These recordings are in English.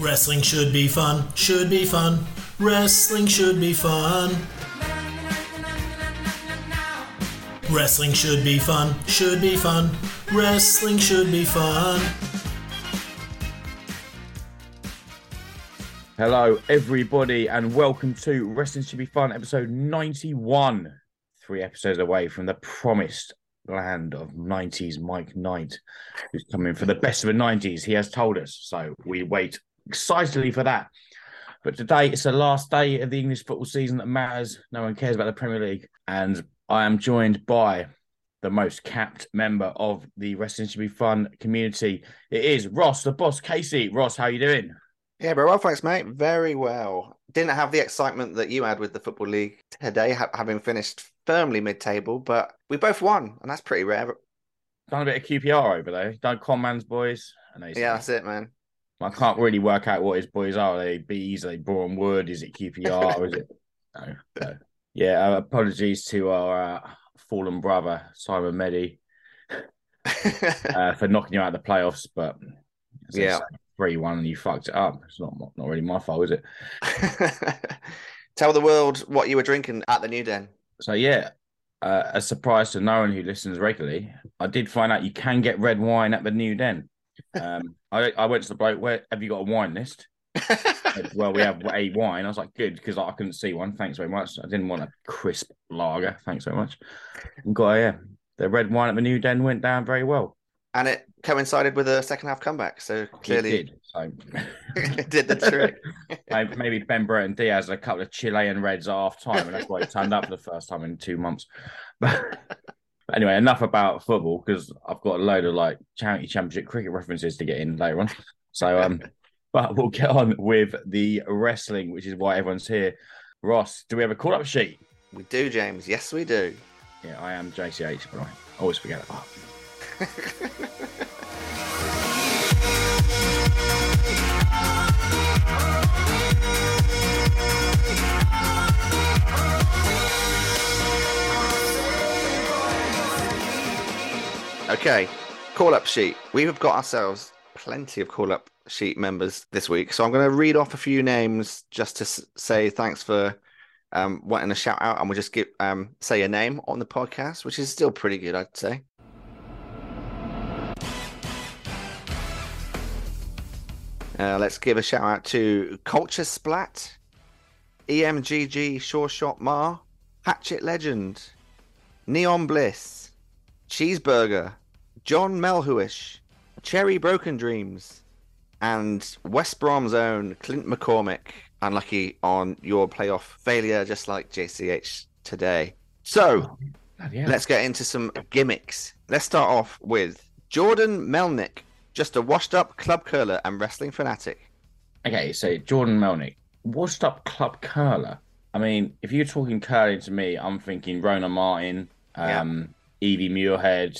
Wrestling should be fun, should be fun. Wrestling should be fun. Wrestling should be fun, should be fun. Wrestling should be fun. Hello, everybody, and welcome to Wrestling Should Be Fun, episode 91. Three episodes away from the promised land of 90s Mike Knight, who's coming for the best of the 90s. He has told us. So we wait excitedly for that. But today it's the last day of the English football season that matters. No one cares about the Premier League. And I am joined by the most capped member of the Wrestling Should Be Fun community. It is Ross, the boss, Casey. Ross, how you doing? Yeah, very well, thanks, mate. Very well. Didn't have the excitement that you had with the Football League today, ha- having finished firmly mid table, but we both won, and that's pretty rare. Done a bit of QPR over there. Done Conman's boys. He's- Yeah, that's it, man. I can't really work out what his boys are. Are they bees? Are they Braun Wood? Is it QPR? or is it no? no. Yeah. Uh, apologies to our uh, fallen brother Simon Meddy uh, for knocking you out of the playoffs, but Yeah. three one and you fucked it up. It's not not really my fault, is it? Tell the world what you were drinking at the New Den. So yeah. Uh, a surprise to no one who listens regularly, I did find out you can get red wine at the New Den. Um, I, I went to the bloke. Where have you got a wine list? Said, well, we have a wine. I was like, good, because I couldn't see one. Thanks very much. I didn't want a crisp lager. Thanks very much. And got yeah, the red wine at the New Den went down very well. and it coincided with a second half comeback, so It clearly did. So it did the trick. maybe Ben Brereton Diaz had a couple of Chilean reds at half time, and that's why he turned up for the first time in two months. But anyway, enough about football because I've got a load of like charity championship cricket references to get in later on. So um, but we'll get on with the wrestling, which is why everyone's here. Ross, do we have a call up sheet? We do, James. Yes, we do. Yeah, I am JCH, but I always forget that. Okay, call up sheet. We've got ourselves plenty of call up sheet members this week. So I'm going to read off a few names just to say thanks for um, wanting a shout out. And we'll just give um, say a name on the podcast, which is still pretty good, I'd say. Uh, let's give a shout out to Culture Splat, EMGG Sure Shot Mar, Hatchet Legend, Neon Bliss, Cheeseburger, John Melhuish, Cherry Broken Dreams, and West Brom's own Clint McCormick. Unlucky on your playoff failure, just like JCH today. So hell. let's get into some gimmicks. Let's start off with Jordan Melnick, just a washed up club curler and wrestling fanatic. Okay, so Jordan Melnick, washed up club curler. I mean, if you're talking curling to me, I'm thinking Rhona Martin, um, Evie Muirhead,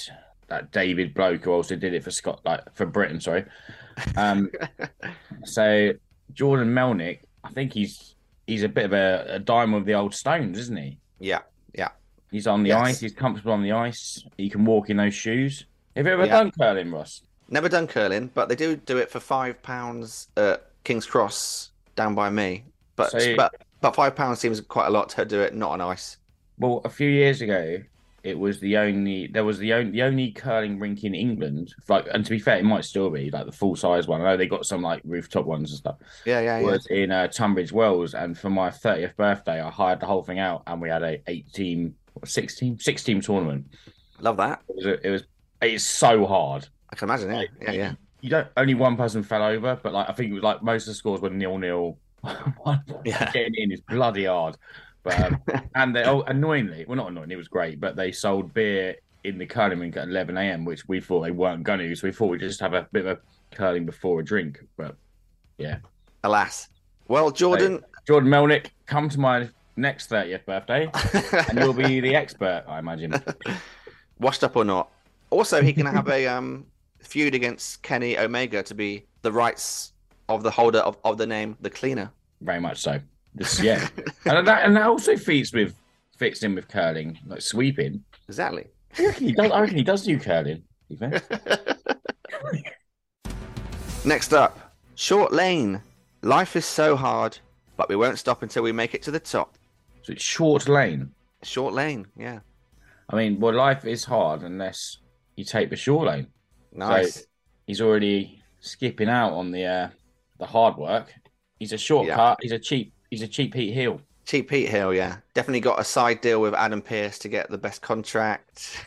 that David bloke who also did it for Scott, like for Britain, sorry. Um, so Jordan Melnick, I think he's he's a bit of a, a diamond of the old stones, isn't he? Yeah, yeah. He's on the Yes. ice. He's comfortable on the ice. He can walk in those shoes. Have you ever Yeah. done curling, Ross? Never done curling, but they do do it for five pounds at King's Cross down by me. But So- but but five pounds seems quite a lot to do it not on ice. Well, a few years ago, it was the only there was the only the only curling rink in England. Like, and to be fair, it might still be like the full size one. I know they got some like rooftop ones and stuff. Yeah, yeah, yeah. Was in uh, Tunbridge Wells, and for my thirtieth birthday, I hired the whole thing out, and we had a eight team, six team, six team tournament. Love that. It was, a, it was it's so hard. I can imagine. Yeah, yeah, yeah. You don't only one person fell over, but like I think it was like most of the scores were nil nil. Yeah. Getting in is bloody hard. But um, and they oh annoyingly, well not annoying, it was great, but they sold beer in the curling rink at eleven AM, which we thought they weren't gonna, so we thought we'd just have a bit of a curling before a drink. But yeah. Alas. Well, Jordan. Jordan Melnick, come to my next 30th birthday and you'll be the expert, I imagine. washed up or not. Also, he can have a um feud against Kenny Omega to be the rights of the holder of, of the name, the cleaner. Very much so. This, yeah. and that and that also fits with fits in with curling, like sweeping. Exactly. I reckon he does, I reckon he does do curling. Next up, Short Lane, Life is so hard, but we won't stop until we make it to the top. So it's short lane. Short lane, yeah. I mean, well, life is hard unless you take the short lane. Nice. He's already skipping out on the uh, the hard work. He's a shortcut. He's a cheap. He's a cheap Pete Hill. Cheap Pete Hill, yeah. Definitely got a side deal with Adam Pearce to get the best contract.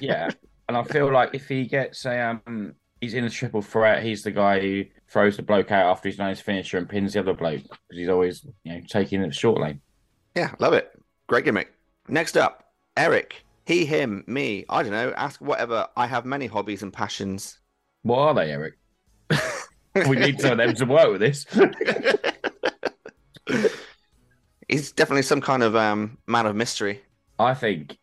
Yeah, and I feel like if he gets a um, he's in a triple threat. He's the guy who throws the bloke out after he's done his finisher and pins the other bloke because he's always you know taking the short lane. Yeah, love it. Great gimmick. Next up, Eric. He, him, me. I don't know. Ask whatever. I have many hobbies and passions. What are they, Eric? we need some of them to work with this. He's definitely some kind of um, man of mystery. I think.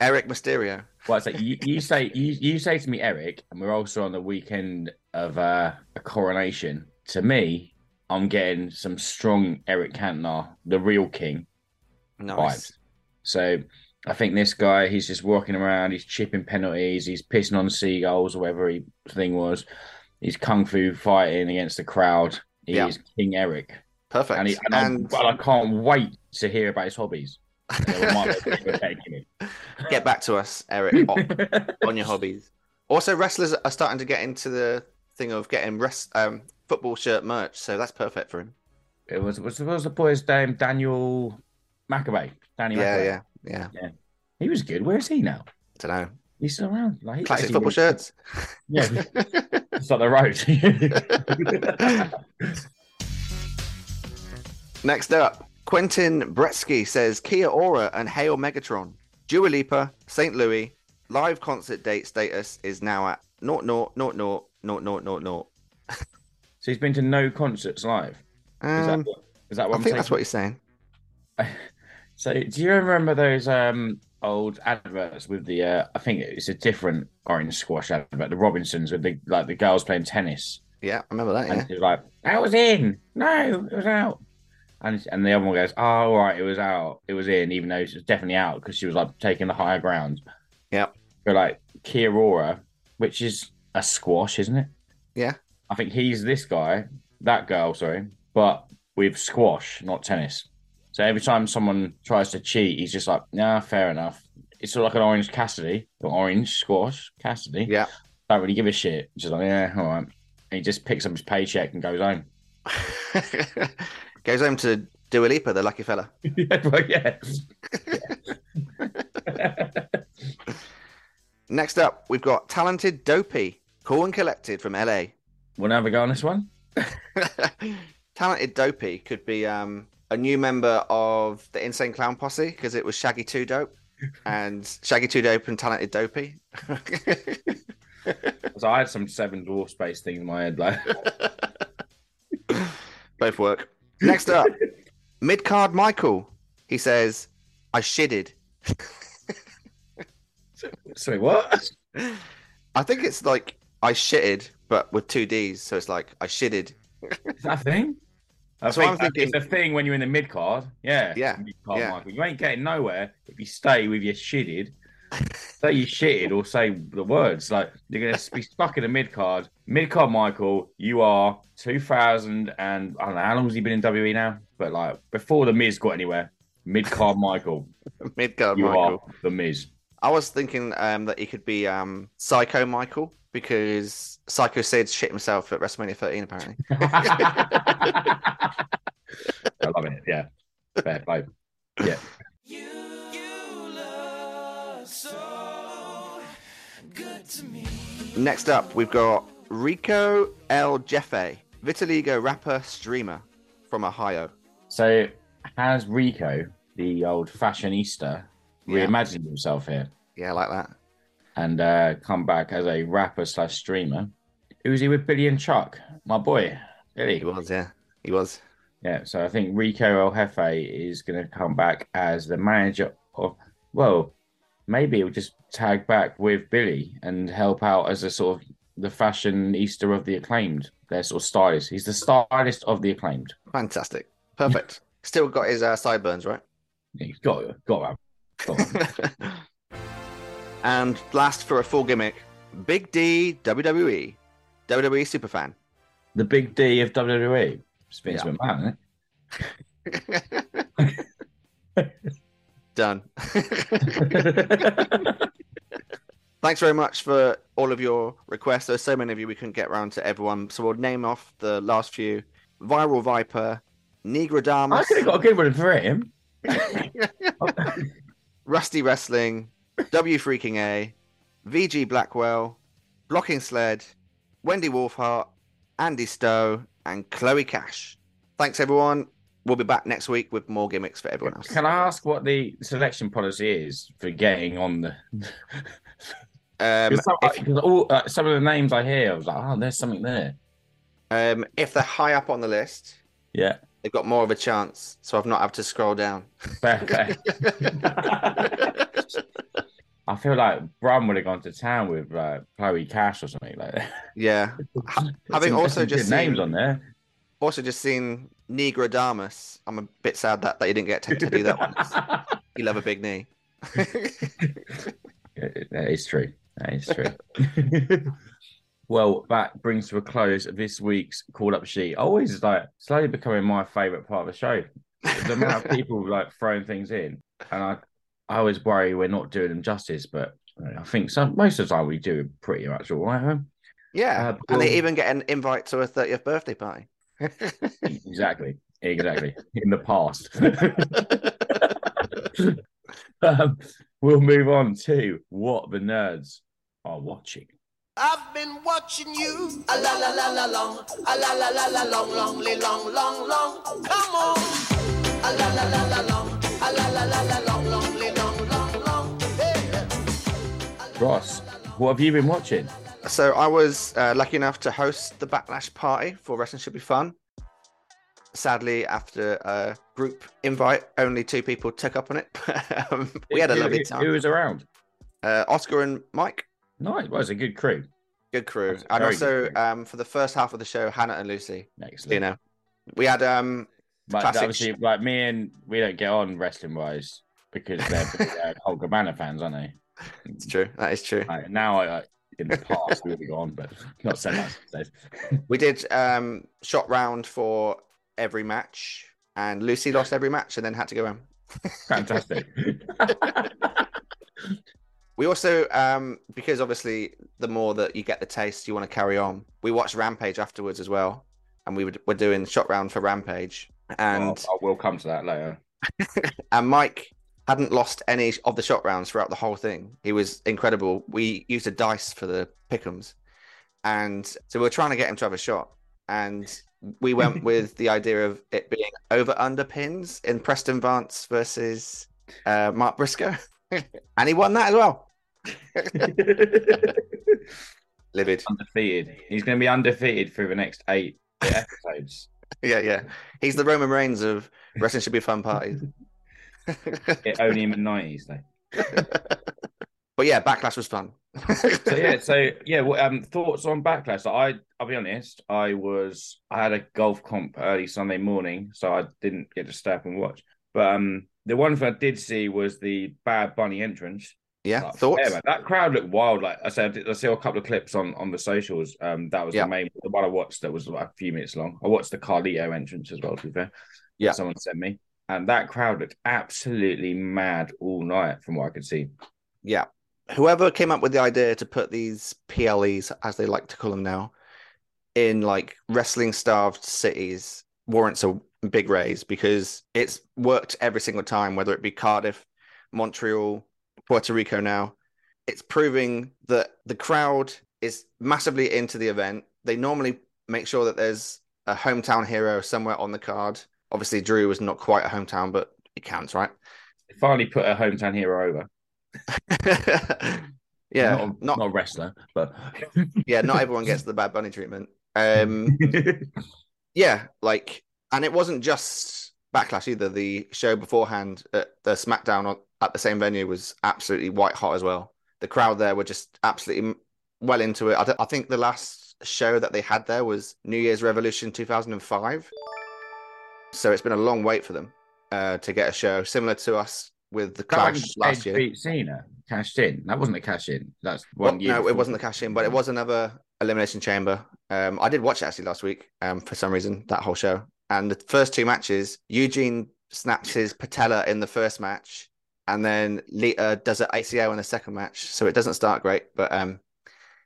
Eric Mysterio. Well, it's like you, you say you, you say to me, Eric, and we're also on the weekend of uh, a coronation. To me, I'm getting some strong Eric Cantona, the real king Nice. vibes. So I think this guy, he's just walking around, he's chipping penalties, he's pissing on seagulls or whatever he thing was. He's kung fu fighting against the crowd. He Yeah. is King Eric, Perfect. and, he, and, I'm- well, I can't wait to hear about his hobbies. So we might be able to take him Get back to us, Eric, on, your hobbies. Also, wrestlers are starting to get into the thing of getting rest, um, football shirt merch, so that's perfect for him. It was was was the boy's name? Daniel McAbey. Danny Yeah, McAbey. yeah, yeah. He was good. Where is he now? Don't know. He's still around. Like he Classic football really- shirts. Yeah, it's like the road. Next up, Quentin Bretsky says Kia Ora and Hail Megatron. Dua Lipa, St. Louis, live concert date status is now at 0 0 0 0 0 0 0 so he's been to no concerts live. Is that, Um, what- is that what I I'm think that's what he's saying. So do you remember those um old adverts with the uh I think it's a different orange squash advert, the Robinsons with the like the girls playing tennis. Yeah, I remember that. And Yeah. was like, That was in. No, it was out. And and the other one goes, Oh all right, it was out. It was in, even though it was definitely out because she was like taking the higher ground. Yep. But like Kia which is a squash, isn't it? Yeah. I think he's this guy, that girl, sorry, but with squash, not tennis. So every time someone tries to cheat, he's just like, nah, fair enough. It's sort of like an Orange Cassidy or Orange Squash Cassidy. Yeah. Don't really give a shit. Just like, yeah, all right. And he just picks up his paycheck and goes home. Goes home to Dua Lipa, the lucky fella. yeah, but yeah. Next up, we've got talented Dopey, cool and collected from LA. Want to have a go on this one? talented Dopey could be um, a new member of the Insane Clown Posse because it was Shaggy Two Dope and Shaggy Two Dope and Talented Dopey. So I had some seven dwarf space thing in my head, like Both work. Next up, mid card Michael. He says, "I shitted." sorry, what? I think it's like I shitted, but with two D's. So it's like I shitted. Is that a thing? That's what I'm thinking. It's a thing when you're in the mid card. Yeah. Yeah, Mid card, yeah. Michael. You ain't getting nowhere if you stay with your shitted. Say you shitted or say the words. Like you're gonna be stuck in the mid card. Mid card Michael, you are 2000 and I don't know how long has he been in WWE now? But like before the Miz got anywhere, mid card Michael, Mid card you Michael. are the Miz. I was thinking um, that he could be um, Psycho Michael because Psycho Sid shit himself at WrestleMania 13. Apparently. I love it. Yeah. Fair play. Yeah. Next up, we've got Rico El Jefe, Vitiligo rapper streamer from Ohio. So has Rico, the old fashionista, Yeah. reimagined himself here Yeah, I like that. and uh, come back as a rapper slash streamer? Who's he with Billy and Chuck? My boy, Billy. He was, yeah, he was. Yeah, so I think Rico El Jefe is going to come back as the manager of, well, maybe he'll just tag back with Billy and help out as a sort of the fashion Easter of the acclaimed. Their sort of stylist. He's the stylist of the acclaimed. Fantastic, perfect. Still got his uh, sideburns, right? He's got, got to and last for a full gimmick, Big D WWE, WWE superfan. The big D of WWE. Vince Yeah. McMahon, Done. Thanks very much for all of your requests. There's so many of you we couldn't get around to everyone, so we'll name off the last few: Viral Viper, I could have got a good one for him. Rusty Wrestling, W Freaking A, VG Blackwell, Blocking Sled, Wendy Wolfhart, Andy Stowe, and Chloe Cash. Thanks everyone. We'll be back next week with more gimmicks for everyone else. Can I ask what the selection policy is for getting on the? Um, some, if, all, uh, some of the names I hear, I was like, oh, there's something there. um, if they're high up on the list, Yeah, they've got more of a chance. So I've not had to scroll down. fair, fair. I feel like Brum would have gone to town with like Chloe Cash or something like that. yeah. Having also just good names seen- on there. Also, just seen Negrodamus. I'm a bit sad that, that you didn't get to, to do that one. You love a big knee. that is true. That is true. well, that brings to a close this week's call up sheet. Always like slowly becoming my favourite part of the show. The amount of people like throwing things in, and I, I always worry we're not doing them justice, but I think some most of the time we do pretty much all right. huh? Yeah. Uh, and they even get an invite to a 30th birthday party. Exactly, exactly. In the past. um, we'll move on to what the nerds are watching. I've been watching you. A la la la la long. A la la la la long, long, long, long, long. Come on. A la la la la long. A la la la la long, long, long, long, long. Ross, what have you been watching? So I was uh, lucky enough to host the Backlash party for Wrestling Should Be Fun. Sadly, after a group invite, only two people took up on it. um, we had a Who- lovely time. Who was around? Uh, Oscar and Mike, Nice. Well, it's a good crew. good crew, and also crew. um, for the first half of the show, Hannah and Lucy. Excellent. You know, we had um, but classic obviously, like me and we don't get on wrestling wise because they're big, uh, Hulk fans, aren't they? it's true, that is true. Like, now, I, I, in the past, have gone, but not so much. We did um, shot round for every match, and Lucy lost every match and then had to go home. Fantastic. We also, um, because obviously, the more that you get the taste, you want to carry on. We watched Rampage afterwards as well, and we were doing shot round for Rampage, and I will come to that later. and Mike hadn't lost any of the shot rounds throughout the whole thing. He was incredible. We used a dice for the pickums, and so we were trying to get him to have a shot, and we went with the idea of it being over under pins in Preston Vance versus uh, Mark Briscoe, and he won that as well. Livid. undefeated. He's going to be undefeated through the next eight episodes. Yeah, yeah. He's the Roman Reigns of wrestling should be fun parties. It, only in the nineties, though. but yeah, backlash was fun. So yeah, so yeah. What, um, thoughts on backlash? So I, I'll be honest. I was, I had a golf comp early Sunday morning, so I didn't get to stay up and watch. But um, the one thing I did see was the Bad Bunny entrance. yeah, Like, thoughts? yeah, that crowd looked wild. Like I said, I, did, I saw a couple of clips on on the socials. Um, that was Yeah. the main the one I watched. That was like a few minutes long. I watched the Carlito entrance as well. To be fair, Yeah. someone sent me, and that crowd looked absolutely mad all night, from what I could see. Yeah. Whoever came up with the idea to put these PLEs, as they like to call them now, in like wrestling starved cities warrants a big raise because it's worked every single time, whether it be Cardiff, Montreal, Puerto Rico now. It's proving that the crowd is massively into the event. They normally make sure that there's a hometown hero somewhere on the card. Obviously, Drew was not quite a hometown, but it counts, right? They finally put a hometown hero over. yeah, not, not not a wrestler, but yeah, not everyone gets the Bad Bunny treatment. Um, yeah, like, and it wasn't just Backlash either. The show beforehand, at the SmackDown at the same venue was absolutely white hot as well. The crowd there were just absolutely well into it. I, I think the last show that they had there was New Year's Revolution 2005. So it's been a long wait for them uh, to get a show similar to us with the Clash last Edge year. beat Cena cashed in. That wasn't a cash in. That's Well, year. no, it wasn't the cash in, but it was another Elimination Chamber. Um, I did watch it actually last week. Um, for some reason that whole show and the first two matches, Eugene snaps his patella in the first match, and then Lita does an ACL in the second match. So it doesn't start great, but um,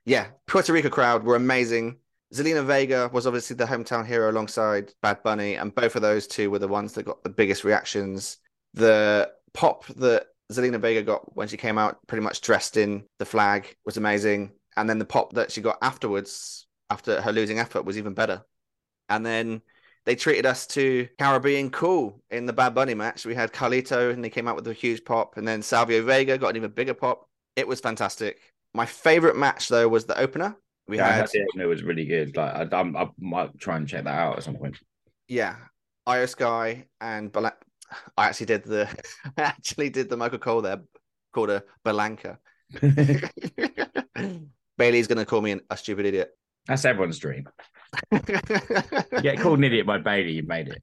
yeah, Puerto Rico crowd were amazing. Zelina Vega was obviously the hometown hero alongside Bad Bunny, and both of those two were the ones that got the biggest reactions. The pop that Zelina Vega got when she came out, pretty much dressed in the flag, was amazing. And then the pop that she got afterwards, after her losing effort, was even better. And then they treated us to Caribbean cool in the Bad Bunny match. We had Carlito and he came out with a huge pop, and then Savio Vega got an even bigger pop. It was fantastic. My favorite match though was the opener. We Yeah, had heard the opener was really good. Like I, I might try and check that out at some point. yeah, Iyo Sky and Bal- I actually did the I actually did the Michael Cole there called a Balanka. Bayley's gonna call me an, a stupid idiot. That's everyone's dream. Get called an idiot by Bayley, you made it.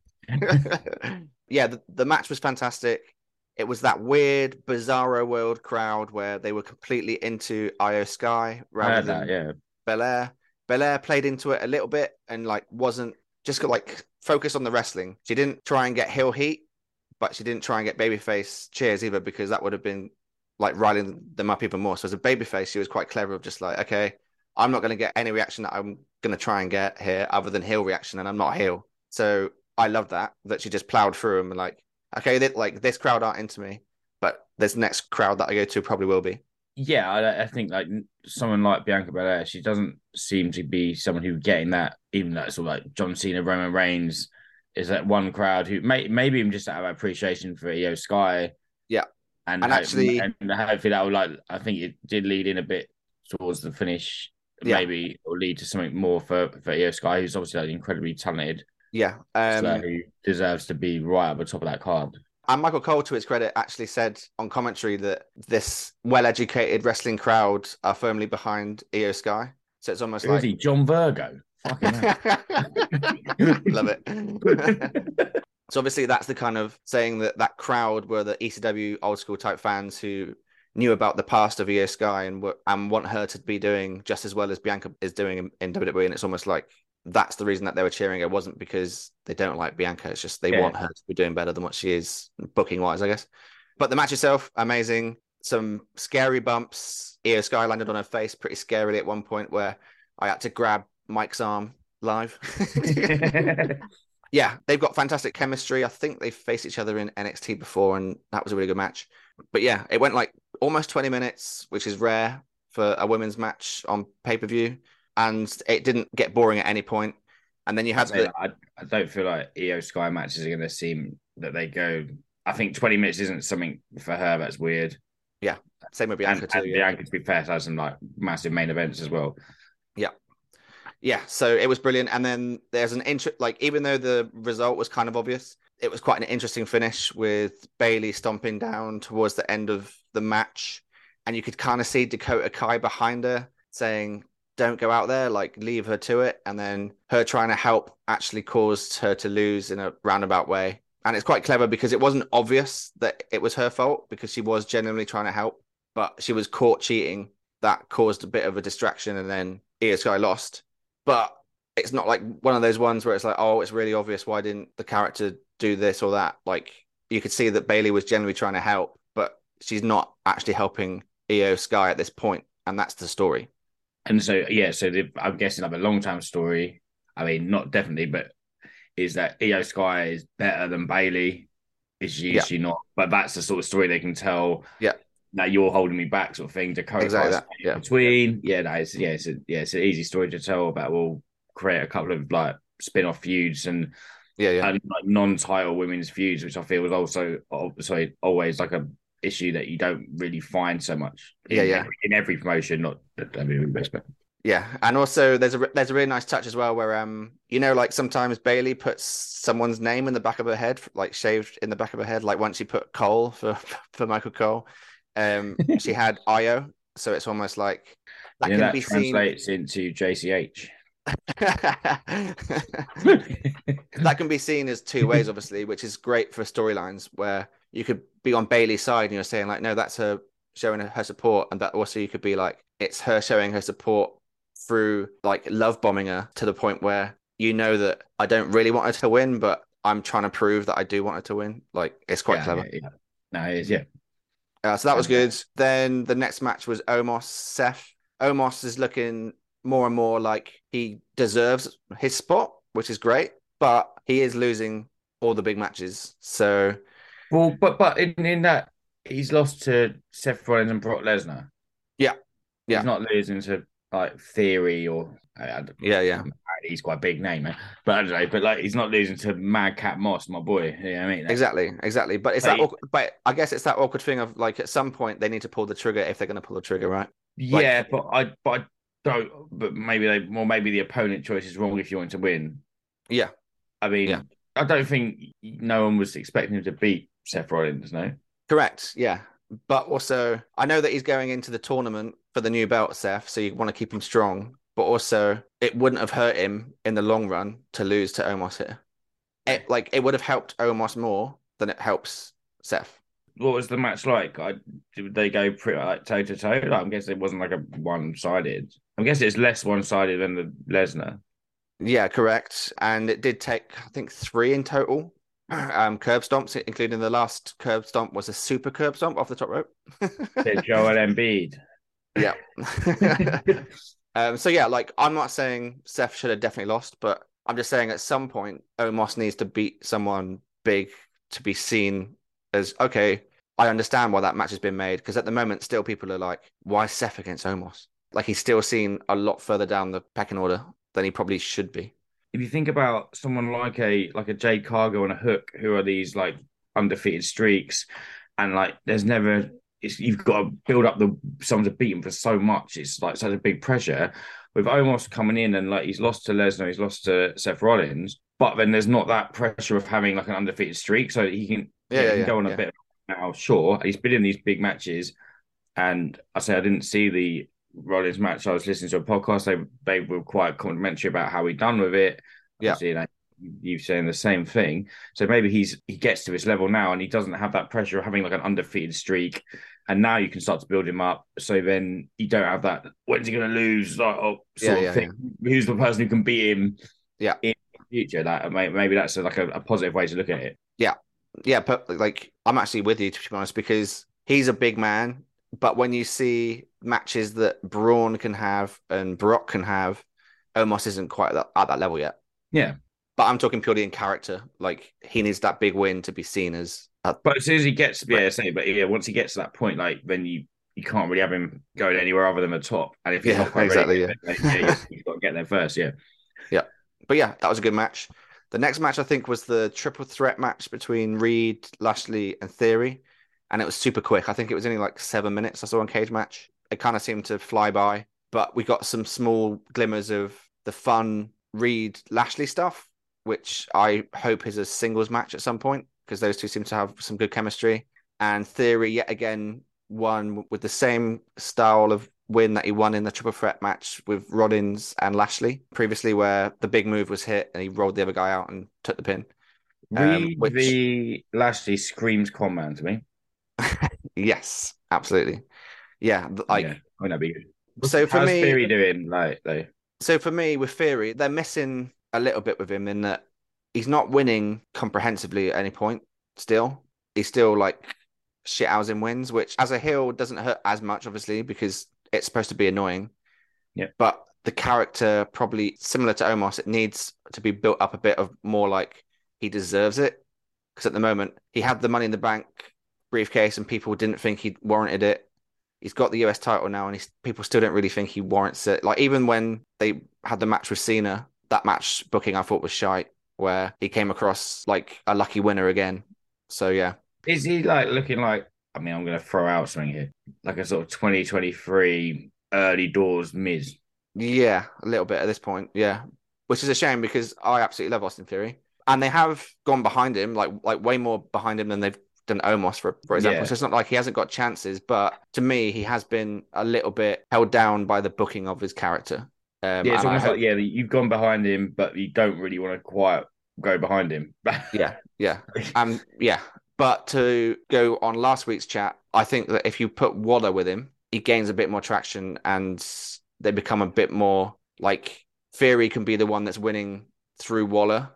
yeah, the, the match was fantastic. It was that weird, bizarro world crowd where they were completely into Iyo Sky I rather heard than that, yeah. Belair. Belair played into it a little bit and like wasn't just got like focused on the wrestling. She didn't try and get heel heat, but she didn't try and get babyface cheers either because that would have been like riling them up even more. So as a babyface, she was quite clever of just like, okay, I'm not going to get any reaction that I'm going to try and get here other than heel reaction, and I'm not heel. So I love that that she just plowed through them and like, okay, they, like this crowd aren't into me, but this next crowd that I go to probably will be. Yeah, I, I think like someone like Bianca Belair, she doesn't seem to be someone who getting that, even though it's all like John Cena, Roman Reigns, is that one crowd who may maybe even just out of appreciation for Iyo Sky. Yeah. And, And actually- and hopefully that will like I think it did lead in a bit towards the finish. Yeah. Maybe or lead to something more for for Iyo Sky, who's obviously like incredibly talented, Yeah. Um, so who deserves to be right at the top of that card. And Michael Cole, to his credit, actually said on commentary that this well-educated wrestling crowd are firmly behind Iyo Sky. So it's almost Who is like he? John Virgo. Fucking love it. so obviously, that's the kind of saying that that crowd were the ECW old school type fans who knew about the past of Iyo Sky and were, and want her to be doing just as well as Bianca is doing in, in WWE. And it's almost like that's the reason that they were cheering her. It wasn't because they don't like Bianca. It's just they Yeah. want her to be doing better than what she is booking wise, I guess. But the match itself, amazing. Some scary bumps. Iyo Sky landed on her face pretty scarily at one point where I had to grab Mike's arm live. yeah, they've got fantastic chemistry. I think they've faced each other in NXT before, and that was a really good match. But yeah, it went like almost 20 minutes, which is rare for a women's match on pay per view. And it didn't get boring at any point. And then you had I'd the, I, I don't feel like Iyo Sky matches are going to seem that they go. I think 20 minutes isn't something for her that's weird. Yeah. Same with Bianca and, too. and yeah. Bianca, to be fair, has some like massive main events as well. Yeah. Yeah so it was brilliant and then there's an interest like even though the result was kind of obvious it was quite an interesting finish with bayley stomping down towards the end of the match and you could kind of see dakota kai behind her saying don't go out there like leave her to it and then her trying to help actually caused her to lose in a roundabout way and it's quite clever because it wasn't obvious that it was her fault because she was genuinely trying to help but she was caught cheating that caused a bit of a distraction and then Iyo Sky lost but it's not like one of those ones where it's like, oh, it's really obvious. Why didn't the character do this or that? Like you could see that Bayley was generally trying to help, but she's not actually helping Iyo Sky at this point, and that's the story. And so, yeah, so the, I'm guessing like a long time story. I mean, not definitely, but is that Iyo Sky is better than Bayley? Is she? Yeah. Is she not? But that's the sort of story they can tell. Yeah. That you're holding me back, sort of thing. Dakota Exactly that, yeah. between. Yeah, no, it's yeah, it's a, yeah, it's an easy story to tell about. We'll create a couple of like spin-off feuds and Yeah, yeah, and like non-title women's feuds, which I feel was also oh, sorry always like a issue that you don't really find so much. In, Yeah, yeah. In every promotion, not WWE, but yeah. And also, there's a there's a really nice touch as well where um, you know, like sometimes Bayley puts someone's name in the back of her head, like shaved in the back of her head. Like once she put Cole for for Michael Cole, um, she had Io, so it's almost like that can that be seen. translates into JCH. that can be seen as two ways, obviously, which is great for storylines where you could be on Bayley's side and you're saying like, no, that's her showing her, support, and that also you could be like, it's her showing her support through like love bombing her to the point where you know that I don't really want her to win, but I'm trying to prove that I do want her to win. Like it's quite Yeah, clever. yeah, yeah. No, it is. Yeah. Uh, so that was good. Then the next match was Omos Seth. Omos is looking more and more like he deserves his spot, which is great, but he is losing all the big matches. So Well, but but in, in that he's lost to Seth Rollins and Brock Lesnar. Yeah. Yeah. He's not losing to like Theory or I yeah, yeah, he's quite a big name, man. But I don't know. But like he's not losing to Madcap Moss, my boy. You know what I mean? exactly, exactly. But it's But that, awkward, but I guess it's that awkward thing of like at some point they need to pull the trigger if they're going to pull the trigger, right? Like- Yeah, but I but I don't. But maybe they. Well, maybe the opponent choice is wrong if you want to win. Yeah. I mean, Yeah. I don't think no one was expecting him to beat Seth Rollins. No. Correct. Yeah. But also, I know that he's going into the tournament for the new belt, Seth. So you want to keep him strong. But also, it wouldn't have hurt him in the long run to lose to Omos here. It, like it would have helped Omos more than it helps Seth. What was the match like? I, did they go pretty like toe to toe? Like, I'm guessing it wasn't like a one sided. I'm guessing it's less one sided than the Lesnar. Yeah, correct. And it did take, I think, three in total. Um, curb stomps, including the last curb stomp was a super curb stomp off the top rope. Said Joel Embiid. yeah. um, so yeah, like I'm not saying Seth should have definitely lost, but I'm just saying at some point Omos needs to beat someone big to be seen as okay. I understand why that match has been made because at the moment, still people are like, why Seth against Omos? Like he's still seen a lot further down the pecking order than he probably should be. If you think about someone like a like a Jade Cargill and a Hook, who are these like undefeated streaks, and like there's never it's, you've got to build up the someone to beat him for so much. It's like such a big pressure. With Omos coming in and like he's lost to Lesnar, he's lost to Seth Rollins, but then there's not that pressure of having like an undefeated streak, so he can Yeah, he can yeah, go on a bit now. Sure, he's been in these big matches, and I say I didn't see the Rollins match. I was listening to a podcast. They they were quite complimentary about how he done with it. Yeah. Obviously, you know, you saying the same thing. So maybe he's he gets to his level now, and he doesn't have that pressure of having like an undefeated streak. And now you can start to build him up. So then you don't have that. When's he going to lose? Like, oh, sort Yeah, of yeah, thing. Who's the person who can beat him? Yeah. in the future. That may- maybe that's like a, a positive way to look at it. Yeah, yeah, but like I'm actually with you to be honest because he's a big man. But when you see matches that Braun can have and Brock can have, Omos isn't quite at that, at that level yet. Yeah. But I'm talking purely in character. Like he needs that big win to be seen as. A, But as soon as he gets, yeah, say, but yeah, once he gets to that point, like then you you can't really have him going anywhere other than the top. And if he's Yeah, not quite exactly, ready, then, yeah, you- you've got to get there first. Yeah, Yeah. but yeah, that was a good match. The next match I think was the triple threat match between Reed, Lashley, and Theory, and it was super quick. I think it was only like seven minutes. I saw on Cage Match. It kind of seemed to fly by, but we got some small glimmers of the fun Reed Lashley stuff, which I hope is a singles match at some point because those two seem to have some good chemistry. And Theory yet again won with the same style of win that he won in the triple threat match with Rollins and Lashley previously, where the big move was hit and he rolled the other guy out and took the pin. Um, Reed which- v Lashley screams con man to me. Yes, absolutely. Yeah, like yeah, I know, be so for how's me, Theory doing? Like, though, so for me with Theory, they're missing a little bit with him in that he's not winning comprehensively at any point. Still, he's still like shit housing wins, which as a heel doesn't hurt as much, obviously, because it's supposed to be annoying. Yeah. But the character probably similar to Omos, it needs to be built up a bit of more like he deserves it. Because at the moment he had the money in the bank briefcase and people didn't think he warranted it. He's got the US title now, and he's, people still don't really think he warrants it. Like even when they had the match with Cena, that match booking I thought was shite, where he came across like a lucky winner again. So yeah, is he like looking like? I mean, I'm going to throw out something here, like a sort of 2023 early doors Miz. yeah, a little bit at this point, yeah, which is a shame because I absolutely love Austin Theory, and they have gone behind him, like like way more behind him than they've done Omos, for for example. Yeah. So it's not like he hasn't got chances, but to me, he has been a little bit held down by the booking of his character. Um, Yeah, it's almost hope- like yeah, you've gone behind him, but you don't really want to quite go behind him. yeah, yeah. Um, yeah. But to go on last week's chat, I think that if you put Waller with him, he gains a bit more traction and they become a bit more like Theory can be the one that's winning through Waller,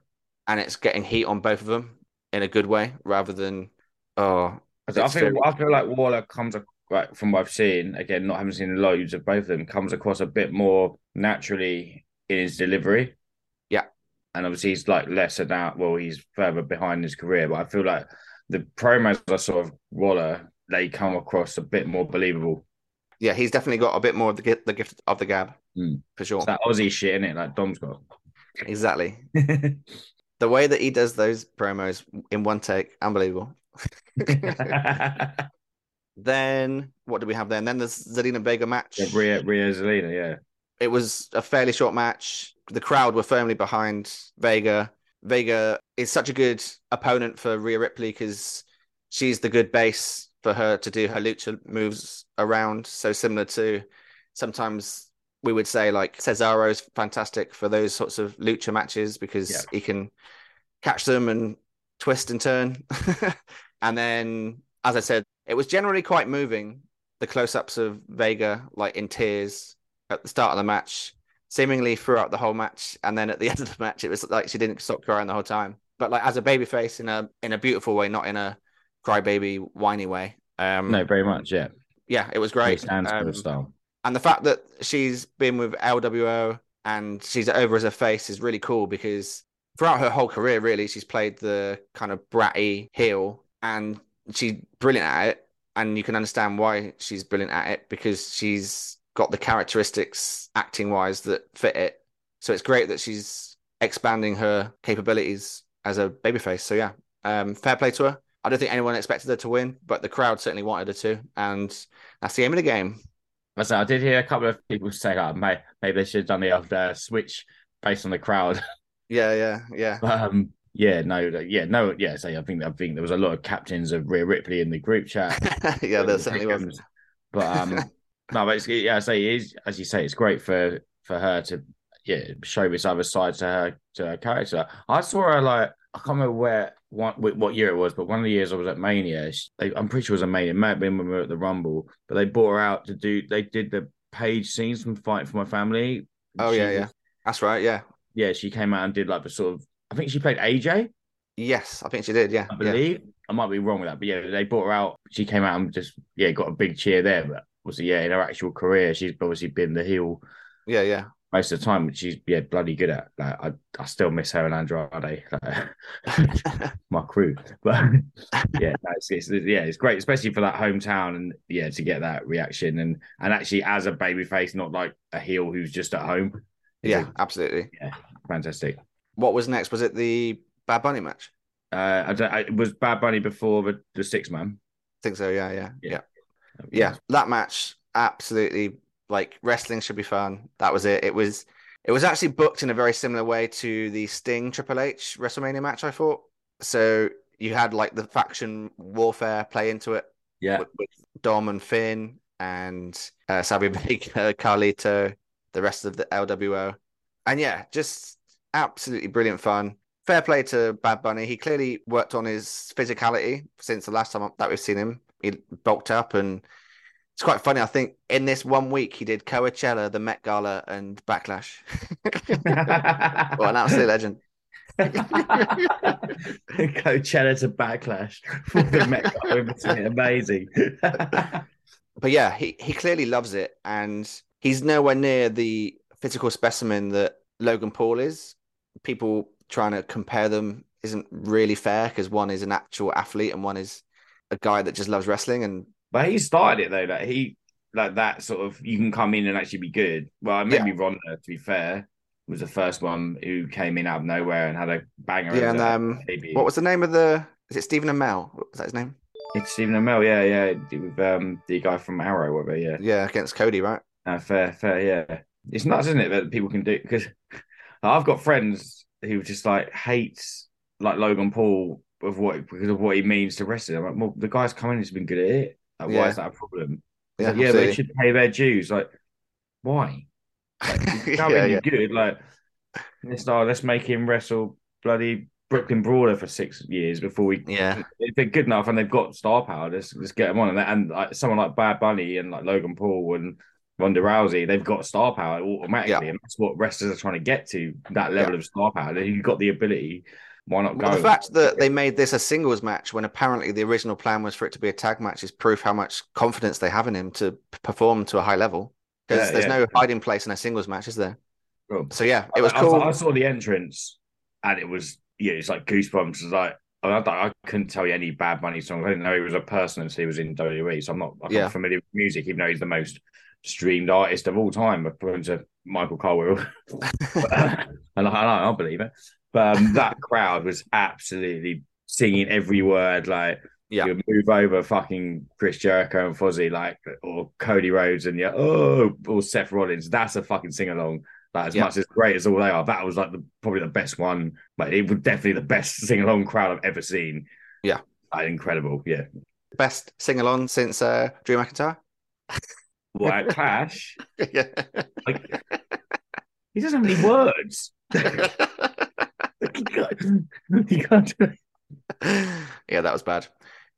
and it's getting heat on both of them in a good way rather than oh. I think I feel, I feel like Waller comes like from what I've seen again, not having seen loads of both of them, comes across a bit more naturally in his delivery. Yeah. and obviously he's like lesser now. Well, he's further behind his career, but I feel like the promos I saw of Waller, they come across a bit more believable. Yeah, he's definitely got a bit more of the gift, the gift of the gab Mm. for sure. It's that Aussie shit in it, like Dom's got. Exactly. The way that he does those promos in one take, unbelievable. Then what do we have then? Then there's Zelina Vega match. yeah, Rhea, Rhea Zelina, yeah. It was a fairly short match. The crowd were firmly behind Vega. Vega is such a good opponent for Rhea Ripley because she's the good base for her to do her lucha moves around. So similar to sometimes we would say like Cesaro's fantastic for those sorts of lucha matches because Yeah. he can catch them and twist and turn. and then, as I said, it was generally quite moving. The close-ups of Vega, like in tears at the start of the match, seemingly throughout the whole match, and then at the end of the match, it was like she didn't stop crying the whole time. But like as a babyface in a in a beautiful way, not in a crybaby whiny way. Um, No, very much, yeah. yeah, it was great. Um, style. and the fact that she's been with LWO and she's over as a face is really cool because throughout her whole career, really, she's played the kind of bratty heel and she's brilliant at it. And you can understand why she's brilliant at it because she's got the characteristics acting wise that fit it. So it's great that she's expanding her capabilities as a babyface. So yeah, um, fair play to her. I don't think anyone expected her to win, but the crowd certainly wanted her to, and that's the aim of the game. I said I did hear a couple of people say, "Oh, maybe they should have done the uh, switch based on the crowd." Yeah, yeah, yeah. Um, yeah, no, yeah, no, yeah. So I think I think there was a lot of captains of Rhea Ripley in the group chat. yeah, there certainly was. But um, no, but it's, yeah, I say it is as you say, it's great for for her to yeah show this other side to her to her character. I saw her like I can't remember where what what year it was, but one of the years I was at Mania, she, they, I'm pretty sure it was a Mania. It may have been when we were at the Rumble, but they brought her out to do. They did the page scenes from Fight for My Family. Oh She yeah, yeah. That's right. Yeah. yeah. She came out and did like the sort of. I think she played AJ. Yes, I think she did. Yeah. I yeah. believe. I might be wrong with that, but yeah, they brought her out. She came out and just yeah got a big cheer there. But was yeah in her actual career, she's obviously been the heel Yeah, yeah. most of the time, which she's yeah bloody good at. Like I, I still miss her and Andrade, like, my crew. But yeah, it's, it's yeah, it's great, especially for that hometown and yeah to get that reaction and and actually as a babyface, not like a heel who's just at home. Yeah, absolutely. Yeah, fantastic. What was next? Was it the Bad Bunny match? Uh, I don't. I, it was Bad Bunny before the the six man. I think so. Yeah, yeah, Yeah. yeah, yeah. That match, absolutely. Like wrestling should be fun. That was it. It was. It was actually booked in a very similar way to the Sting Triple H WrestleMania match. I thought. So you had like the faction warfare play into it. Yeah, with, with Dom and Finn and uh, Sabi Baker, Carlito, the rest of the LWO. And yeah, just absolutely brilliant fun. Fair play to Bad Bunny. He clearly worked on his physicality since the last time that we've seen him. He bulked up and it's quite funny. I think in this one week he did Coachella, the Met Gala, and Backlash. well, an absolute legend. Coachella to Backlash. The Met Gala Amazing. but yeah, he, he clearly loves it, and he's nowhere near the physical specimen that Logan Paul is. People trying to compare them isn't really fair because one is an actual athlete and one is a guy that just loves wrestling. And but he started it though. Like he like that sort of you can come in and actually be good. Well, maybe Ronda, to be fair, was the first one who came in out of nowhere and had a banger. yeah, and um, debut. what was the name of the? Is it Stephen Amell? Was that his name? it's Stephen Amell? Yeah, yeah, with um the guy from Arrow, whatever. Yeah, Yeah, against Cody, right? Uh, fair, fair, yeah. It's nuts, isn't it, that people can do because I've got friends who just like hates like Logan Paul of what because of what he means to wrestling. I'm like, well, the guy's coming, he's been good at it. Like, Yeah. Why is that a problem? Yeah, like, yeah, they should pay their dues. Like, why? Like, yeah, yeah. good. Like, let's start, let's make him wrestle bloody Brooklyn Brawler for six years before we. Yeah. If they're good enough and they've got star power, let's let's get them on. And, and like someone like Bad Bunny and like Logan Paul and Ronda Rousey, they've got star power automatically, and that's what wrestlers are trying to get to that level of star power. You've got the ability. Why not Well, go? the fact that they made this a singles match when apparently the original plan was for it to be a tag match is proof how much confidence they have in him to perform to a high level. Because Yeah, there's yeah. no hiding place in a singles match, is there? Cool. So yeah, it was I, I cool. saw- I saw the entrance, and it was yeah, it's like goosebumps. It's like I, I couldn't tell you any Bad Bunny songs. I didn't know he was a person until he was in WWE. So I'm not I'm Yeah. not familiar with music, even though he's the most streamed artist of all time, according to Michael Carwell. And I, I, I believe it. But um, that crowd was absolutely singing every word. Like Yeah. you move over fucking Chris Jericho and Fozzy, like or Cody Rhodes and yeah, oh, or Seth Rollins. That's a fucking sing along. Like as Yeah. much as great as all they are, that was like the probably the best one. Like it was definitely the best sing along crowd I've ever seen. Yeah. Like, incredible. Yeah. Best sing along since uh, Drew McIntyre. Well, at Clash, yeah. like he doesn't have any words. he can't, he can't yeah, that was bad.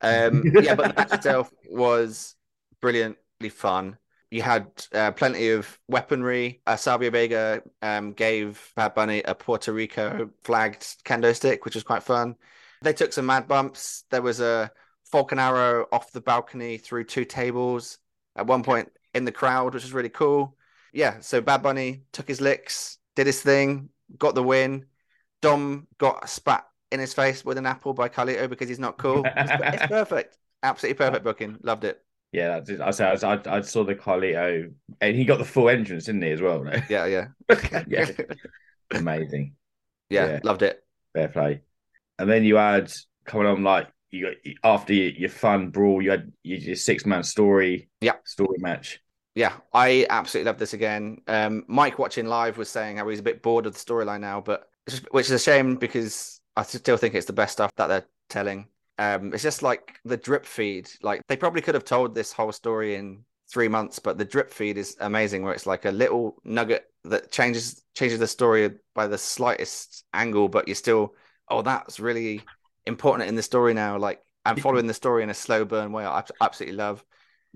Um, yeah, but the match itself was brilliantly fun. You had uh, plenty of weaponry. Uh, Savio Vega um, gave Bad Bunny a Puerto Rico flagged kendo stick, which was quite fun. They took some mad bumps. There was a Falcon arrow off the balcony through two tables at one point in the crowd, which was really cool. Yeah, so Bad Bunny took his licks, did his thing, got the win. Dom got spat in his face with an apple by Carlito because he's not cool. It's, it's perfect. Absolutely perfect booking. Loved it. Yeah. I said I, I saw the Carlito, and he got the full entrance, didn't he, as well? No? Yeah, yeah. yeah, amazing. yeah, Yeah. loved it. Fair play. And then you had coming on like you got after your, fun brawl, you had your, your six man story, Yeah. story match. Yeah, I absolutely love this again. Um, Mike watching live was saying how he's a bit bored of the storyline now, but which is a shame because I still think it's the best stuff that they're telling. Um, it's just like the drip feed. Like they probably could have told this whole story in three months, but the drip feed is amazing. Where it's like a little nugget that changes changes the story by the slightest angle, but you're still, oh, that's really important in the story now. Like I'm following the story in a slow burn way. I absolutely love.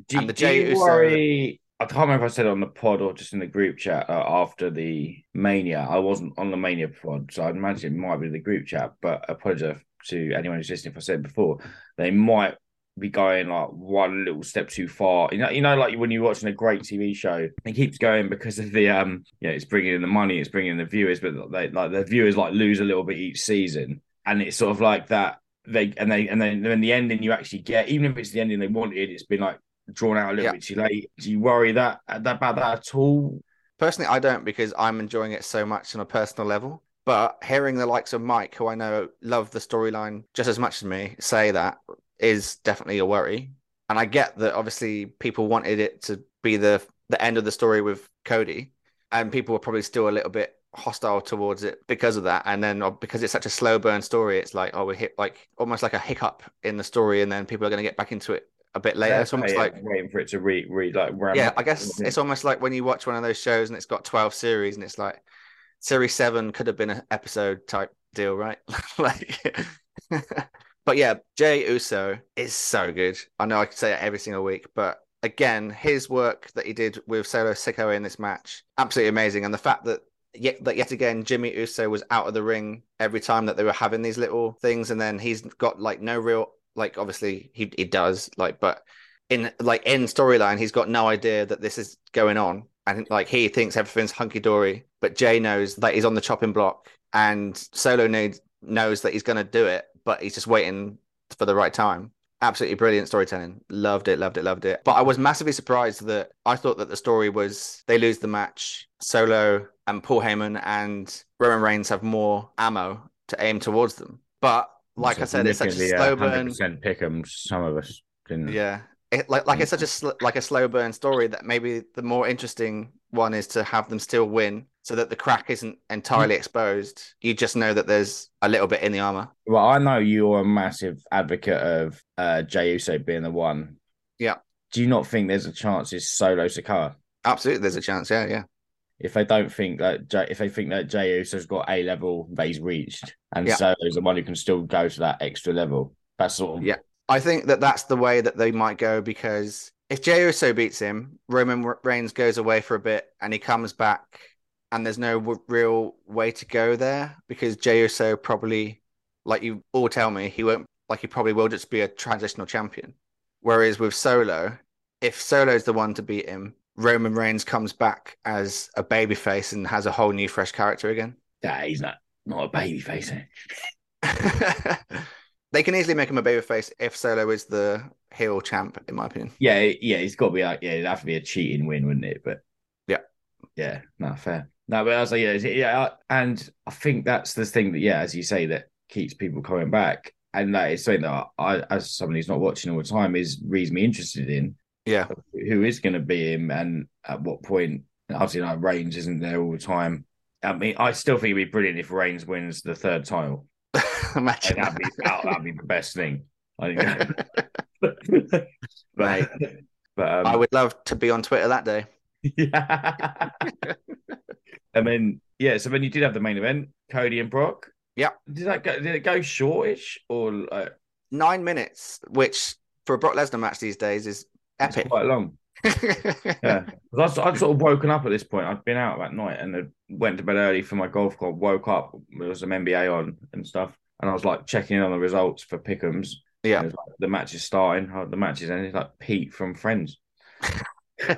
Do, And the do you Uso- worry? I can't remember if I said it on the pod or just in the group chat uh, after the Mania. I wasn't on the Mania pod, so I imagine it might be the group chat. But I apologize to anyone who's listening if I said it before. They might be going like one little step too far. You know, you know, like when you're watching a great TV show, it keeps going because of the um, you know, it's bringing in the money, it's bringing in the viewers, but they like the viewers like lose a little bit each season, and it's sort of like that. They and they and then in the ending you actually get, even if it's the ending they wanted, it's been like drawn out a little Yeah. bit too late. Do you worry that that about that at all? Personally, I don't because I'm enjoying it so much on a personal level. But hearing the likes of Mike, who I know love the storyline just as much as me, say that is definitely a worry. And I get that obviously people wanted it to be the the end of the story with Cody, and people were probably still a little bit hostile towards it because of that. And then uh, because it's such a slow burn story, it's like oh we hit like almost like a hiccup in the story, and then people are going to get back into it a bit later. It's almost Yeah, like waiting for it to read, read like yeah. I guess it's almost like when you watch one of those shows and it's got 12 series and it's like series seven could have been an episode type deal, right? like, but yeah, Jey Uso is so good. I know I could say it every single week, but again, his work that he did with Solo Sikoa in this match, absolutely amazing. And the fact that yet yet again Jimmy Uso was out of the ring every time that they were having these little things, and then he's got like no real like obviously he he does like, but in like in storyline, he's got no idea that this is going on, and like he thinks everything's hunky dory, but Jey knows that he's on the chopping block, and Solo needs knows that he's going to do it, but he's just waiting for the right time. Absolutely brilliant storytelling. Loved it, loved it, loved it. But I was massively surprised that I thought that the story was they lose the match. Solo and Paul Heyman and Roman Reigns have more ammo to aim towards them. But like I said, it's such a slow uh, burn. Percent pick 'em, Some of us didn't. Yeah. It, like like it's such a mm. sl- like a slow burn story that maybe the more interesting one is to have them still win so that the crack isn't entirely exposed. You just know that there's a little bit in the armor. Well, I know you're a massive advocate of uh, Jey Uso being the one. Yeah. Do you not think there's a chance it's Solo Sikoa? Absolutely, there's a chance. Yeah, yeah. If they don't think that, Jey, if they think that Jey Uso's got a level that he's reached, and Yeah. Solo's the one who can still go to that extra level, that's sort of Yeah. I think that that's the way that they might go because if Jey Uso beats him, Roman Reigns goes away for a bit and he comes back, and there's no w- real way to go there because Jey Uso probably, like you all tell me, he won't like he probably will just be a transitional champion. Whereas with Solo, if Solo's the one to beat him, Roman Reigns comes back as a babyface and has a whole new fresh character again. Yeah, he's not not a baby face. Eh? they can easily make him a babyface if Solo is the heel champ, in my opinion. Yeah, yeah, he's got to be like, yeah, it'd have to be a cheating win, wouldn't it? But Yeah. yeah, not fair. No, but I was like, yeah, yeah, and I think that's the thing that, yeah, as you say, that keeps people coming back, and that is something that I, as somebody who's not watching all the time, is reasonably interested in Yeah. who is going to be him and at what point. Obviously, like Reigns isn't there all the time. I mean, I still think it'd be brilliant if Reigns wins the third title. Imagine that'd be that. that, would be the best thing. I think. but but um, I would love to be on Twitter that day. Yeah. and then yeah, so then you did have the main event, Cody and Brock. Yeah. Did that go? Did it go shortish or like, Nine minutes, which for a Brock Lesnar match these days is it's epic. quite long? Yeah, I'd, I'd sort of woken up at this point. I'd been out that night and I went to bed early for my golf club. Woke up, there was some NBA on and stuff, and I was like checking in on the results for Pickums. Yeah. And it was like, the match is starting. oh, The match is ending. It's like Pete from Friends.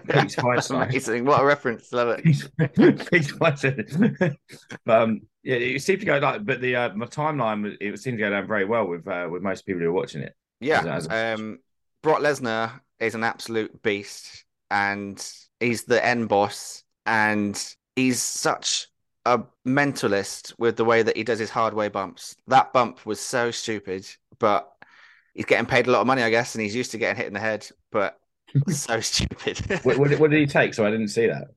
Pete's song. amazing. What a reference. Love it. Pete's, Pete's fight song. but um, yeah, it seemed to go like, but the uh, my timeline it seemed to go down very well with uh, with most people who were watching it. Yeah. As- as- Um, Brock Lesnar is an absolute beast and he's the end boss and he's such a mentalist with the way that he does his hard way bumps. That bump was so stupid, but he's getting paid a lot of money, I guess, and he's used to getting hit in the head, but so stupid. What, what, did- what did he take? So I didn't see that.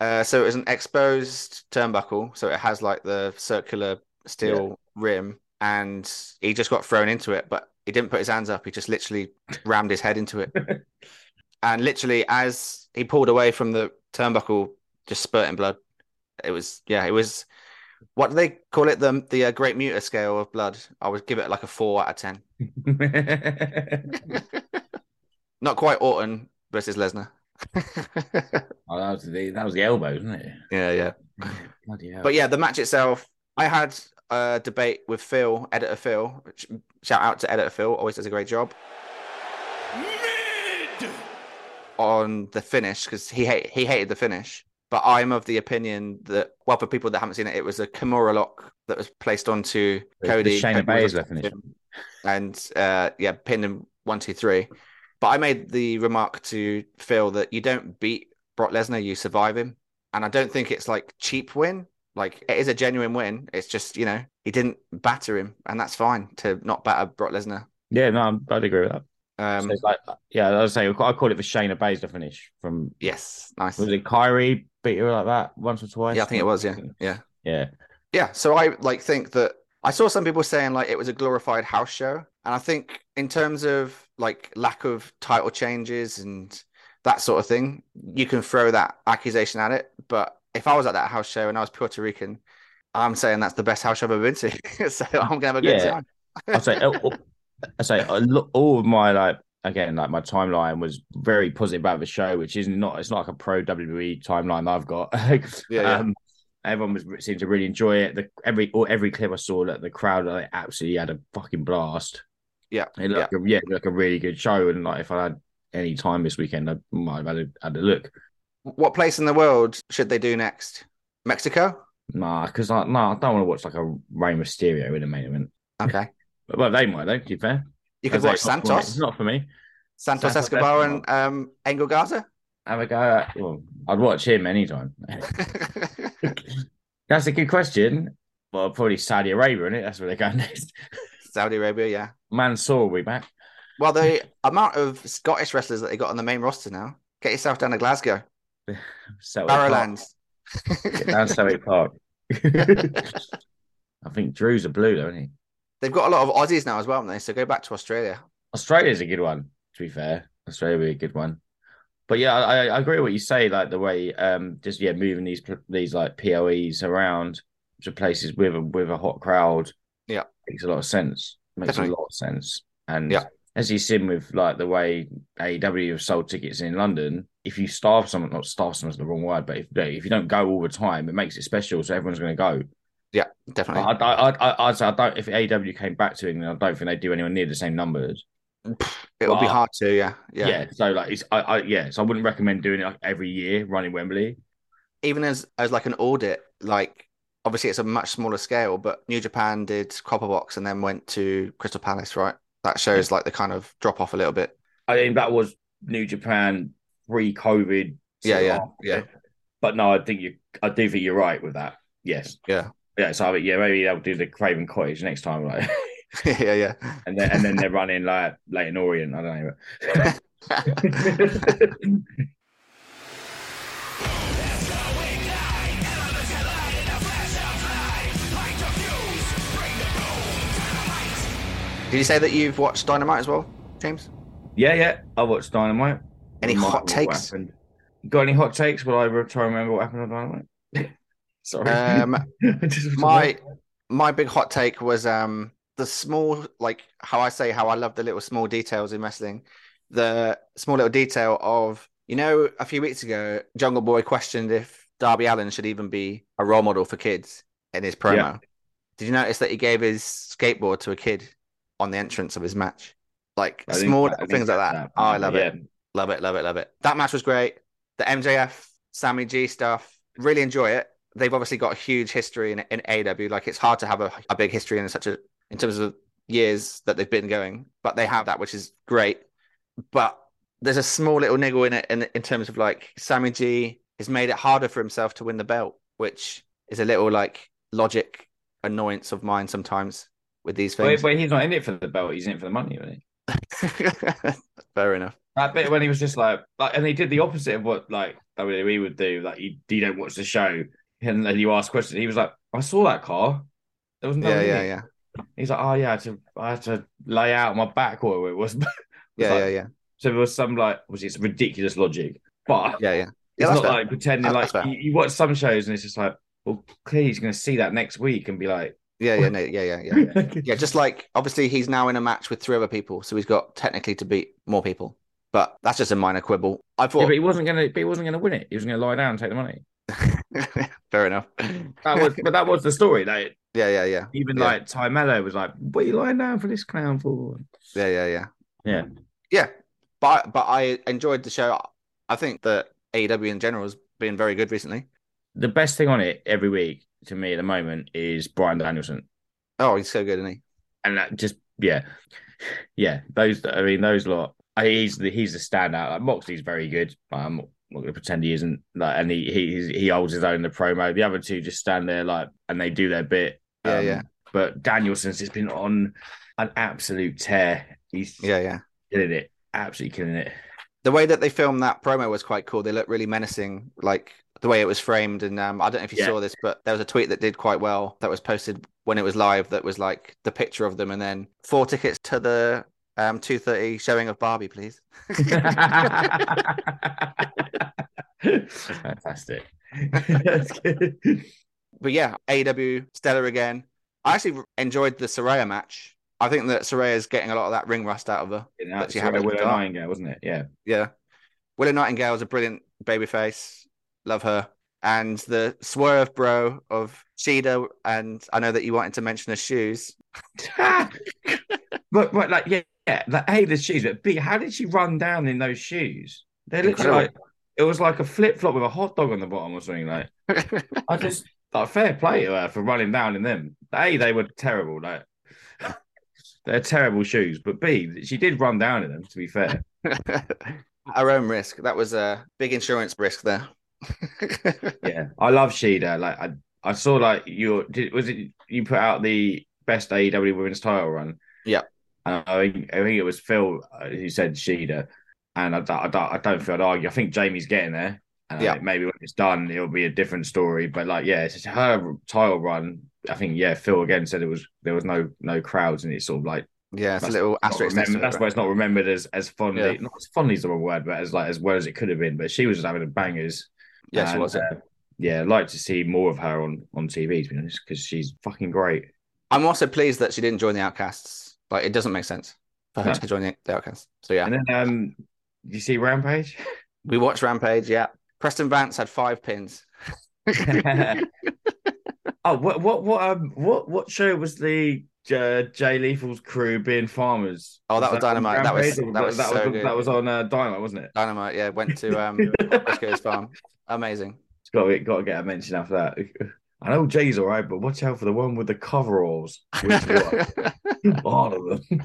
Uh, so it was an exposed turnbuckle, so it has like the circular steel rim, and he just got thrown into it, but he didn't put his hands up. He just literally rammed his head into it, and literally as he pulled away from the turnbuckle, just spurting blood. It was yeah, it was. What do they call it? The the uh, Great Muta scale of blood. I would give it like a four out of ten. Not quite Orton versus Lesnar. Oh, that was the that was the elbow, wasn't it? yeah, yeah. Bloody hell. But yeah, the match itself, I had a debate with Phil, editor Phil. Shout out to editor Phil, always does a great job on the finish because he hate, he hated the finish. But I'm of the opinion that, well, for people that haven't seen it, it was a Kimura lock that was placed onto The- Cody. the Shayna Cody was Baszler finish. And uh, yeah, pinned him one, two, three. But I made the remark to Phil that you don't beat Brock Lesnar, you survive him. And I don't think it's like cheap win. Like it is a genuine win. It's just, you know, he didn't batter him, and that's fine to not batter Brock Lesnar. yeah, no, I'd agree with that. Um, So like, yeah, I was saying, I call it the Shayna Baszler finish from yes, nice. was it Kairi beat her like that once or twice? Yeah, I think it was. Yeah, yeah, yeah. yeah. So I like think that I saw some people saying like it was a glorified house show, and I think in terms of like lack of title changes and that sort of thing, you can throw that accusation at it. But if I was at that house show and I was Puerto Rican, I'm saying that's the best house show I've ever been to. so I'm gonna have a good Yeah. time. I say, oh, I say, a lo- all of my like again, like my timeline was very positive about the show, which is not. It's not like a pro WWE timeline I've got. Yeah, yeah. Um, everyone was seemed to really enjoy it. The every or every clip I saw, that the crowd like, absolutely had a fucking blast. Yeah, It looked like a, yeah, like a really good show. And like if I had any time this weekend, I might have had a, had a look. What place in the world should they do next? Mexico? Nah, because I nah, I don't want to watch like a Rey Mysterio in a main event. Okay. But well, they might though. To be fair, You could watch it's not for. Santos, It's not for me. Santos Santos Escobar, and um, Angel Garza. Have a go. At, well, I'd watch him anytime. That's a good question. Well, probably Saudi Arabia, is it? That's where they're going next. Saudi Arabia, yeah. Mansoor will be back. Well, the amount of Scottish wrestlers that they got on the main roster now. Get yourself down to Glasgow. Barrowlands. Get down Selby Park. I think Drew's a blue, though, isn't he? They've got a lot of Aussies now as well, haven't they? So go back to Australia. Australia's a good one, to be fair. Australia would be a good one. But yeah, I, I agree with what you say, like the way um just yeah, moving these these like POEs around to places with a with a hot crowd. Yeah. Makes a lot of sense. Makes Definitely. a lot of sense. And Yeah. as you've seen with like the way AEW have sold tickets in London, if you starve someone, not starve someone's the wrong word, but if, if you don't go all the time, it makes it special, so everyone's going to go. Yeah, definitely. I, I, I, I, I don't. If AEW came back to England, I don't think they'd do anywhere near the same numbers. It'll be hard to, yeah, Yeah. yeah. so like, it's I, I, yeah, so I wouldn't recommend doing it like every year running Wembley. Even as as like an audit, like obviously it's a much smaller scale, but New Japan did Copper Box and then went to Crystal Palace, right? That shows like the kind of drop off a little bit. I think that was New Japan pre-COVID. Yeah, yeah, after. yeah. But no, I think you, I do think you're right with that. Yes, Yeah, yeah. So I mean, yeah, maybe they'll do the Craven Cottage next time, like, yeah, yeah. and then and then they're running like Leyton Orient. I don't know. Did you say that you've watched Dynamite as well, James? yeah, yeah. I watched Dynamite. Any hot takes? happened. Got any hot takes? Will I try and remember what happened on Dynamite? Sorry. Um, my my big hot take was um the small like how I say how I love the little small details in wrestling. The small little detail of you know a few weeks ago Jungle Boy questioned if Darby Allin should even be a role model for kids in his promo. Yeah. Did you notice that he gave his skateboard to a kid on the entrance of his match? Like I small things like catch that. Oh, I love yeah. it. Love it, love it, love it. That match was great. The MJF, Sammy G stuff, really enjoy it. They've obviously got a huge history in, in AW. Like it's hard to have a, a big history in such a in terms of years that they've been going, but they have that, which is great. But there's a small little niggle in it in, in terms of like Sammy G has made it harder for himself to win the belt, which is a little like logic annoyance of mine sometimes with these things. but he's not in it for the belt. He's in it for the money, really. Fair enough. That bit when he was just like, like, and he did the opposite of what like WWE would do. Like, you, you don't watch the show, and then you ask questions. He was like, "I saw that car. There was no." Yeah, yeah, yeah, He's like, "Oh yeah, I had to, I had to lay out my back, or it was." yeah, like- yeah, yeah, so there was some like, was it's ridiculous logic, but yeah, yeah. it's Yeah, that's not fair. like pretending That- like that's you, you watch some shows and it's just like, well, clearly he's going to see that next week and be like, Yeah, yeah, no, yeah, yeah, yeah. yeah, Yeah, just like obviously he's now in a match with three other people, so he's got technically to beat more people. But that's just a minor quibble. I thought but he wasn't going to, but he wasn't going to win it. He was going to lie down and take the money. fair enough. That was, but that was the story. Like yeah, yeah, yeah. even Yeah. like Tay Melo was like, "What are you lying down for this clown for?" Yeah, yeah, yeah. Yeah, Yeah. But but I enjoyed the show. I think that AEW in general has been very good recently. the best thing on it every week to me at the moment is Bryan Danielson, Oh, he's so good, isn't he? and that just yeah, yeah. Those, I mean, those lot. He's the he's the standout. Like Moxley's very good. I'm not going to pretend he isn't. Like, and he he he holds his own in the promo. The other two just stand there like, and they do their bit. Yeah, Um, yeah. But Danielson's just been on an absolute tear. He's Yeah, yeah. killing it. Absolutely killing it. The way that they filmed that promo was quite cool. They looked really menacing, like the way it was framed. And um, I don't know if you Yeah. saw this, but there was a tweet that did quite well that was posted when it was live. That was like the picture of them, and then four tickets to the um two thirty showing of Barbie, please. Fantastic. That's good. But yeah, AW stellar again. I actually enjoyed the Saraya match. I think that Saraya's getting a lot of that ring rust out of her. You know, But she had Willow with Willow Nightingale, wasn't it? Yeah. Yeah. Willow Nightingale is a brilliant babyface. Love her. And the swerve bro of Shida, and I know that you wanted to mention her shoes. but but like yeah, yeah, like A the shoes, but B, how did she run down in those shoes? They looked like it was like a flip flop with a hot dog on the bottom or something. Like I just like fair play to her for running down in them. A they were terrible, like they're terrible shoes. But B, she did run down in them. To be fair, Our own risk. That was a big insurance risk there. yeah, I love Shida. Like I, I saw like your did, was it you put out the best AEW women's title run? Yeah. and I think I think it was Phil uh, who said Shida, and I, don't- I, don't, I don't feel I'd argue. I think Jamie's getting there. And Yeah. maybe when it's done, it'll be a different story. But like, yeah, it's her title run. I think yeah, Phil again said it was there was no no crowds, and it's sort of like yeah, it's a little asterisk. remembered- that's why it's not remembered as as fondly. Yeah. Not as fondly is the wrong word, but as like as well as it could have been. But she was just having a Yeah, she was. uh, yeah, I'd like to see more of her on on TV to be honest, because she's fucking great. I'm also pleased that she didn't join the Outcasts. Like, it doesn't make sense. for her No. to join the, the Outcasts. So yeah, And then um, you see Rampage? we watched Rampage. Yeah, Preston Vance had five pins. oh, what what what um what what show was the uh, Jay Lethal's crew being farmers? Oh, that was on Dynamite. That was-? That was that so was good. that was on uh, Dynamite, wasn't it? Dynamite. Yeah, went to um, farm. Amazing. It's got to, got to get a mention after that. I know Jay's all right, but watch out for the one with the coveralls. All of them.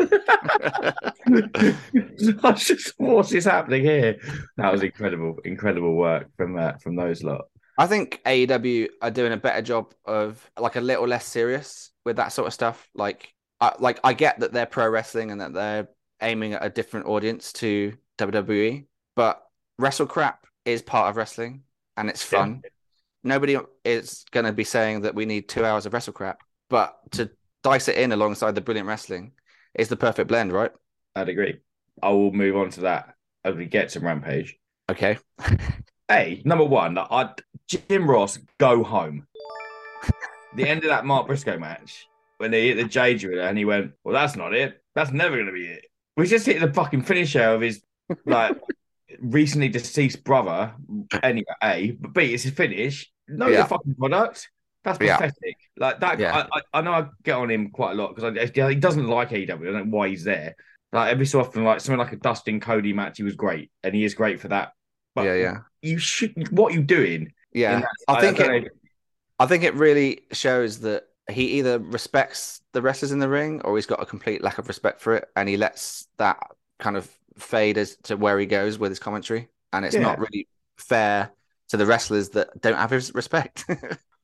I just, what's this happening here? That was incredible, incredible work from uh, from those lot. I think AEW are doing a better job of like a little less serious with that sort of stuff. Like, I, like I get that they're pro wrestling and that they're aiming at a different audience to WWE, but wrestle crap is part of wrestling and it's Yeah. fun. Nobody is going to be saying that we need two hours of wrestle crap, but to dice it in alongside the brilliant wrestling is the perfect blend, right? I'd agree. I will move on to that as we get to Rampage. Okay. Hey, number one, I Jim Ross go home. the end of that Mark Briscoe match when they hit the J driller and he went, "Well, that's not it. That's never going to be it." We just hit the fucking finisher of his like recently deceased brother. Anyway, A, but B, it's his finish. No, Yeah. the fucking product. That's Yeah. pathetic. Like that. Yeah. I, I, I know I get on him quite a lot because he doesn't like AEW. I don't know why he's there. Like every so often, like something like a Dustin Cody match, he was great, and he is great for that. But yeah, yeah. you should. What are you doing? Yeah. that- I think don't it, know. I think it really shows that he either respects the wrestlers in the ring or he's got a complete lack of respect for it, and he lets that kind of fade as to where he goes with his commentary, and it's Yeah. not really fair to the wrestlers that don't have his respect.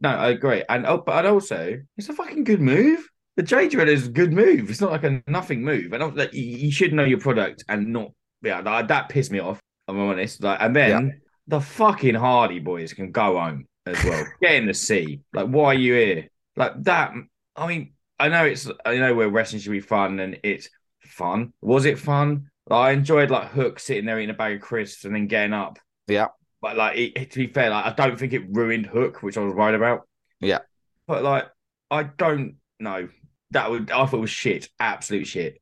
No, I agree. And oh, but also, it's a fucking good move. The J Drill is a good move. It's not like a nothing move. I don't like you, should know your product and not. Yeah, that, that pissed me off. I'm honest. Like, and then the fucking Hardy boys can go home as well. Get in the sea. Like, why are you here? Like that. I mean, I know it's. I know where wrestling should be fun, and it's fun. Was it fun? Like, I enjoyed like Hook sitting there eating a bag of crisps and then getting up. Yeah. But like, it, to be fair, like I don't think it ruined Hook, which I was worried about. Yeah. But like, I don't know. That would I thought it was shit, absolute shit.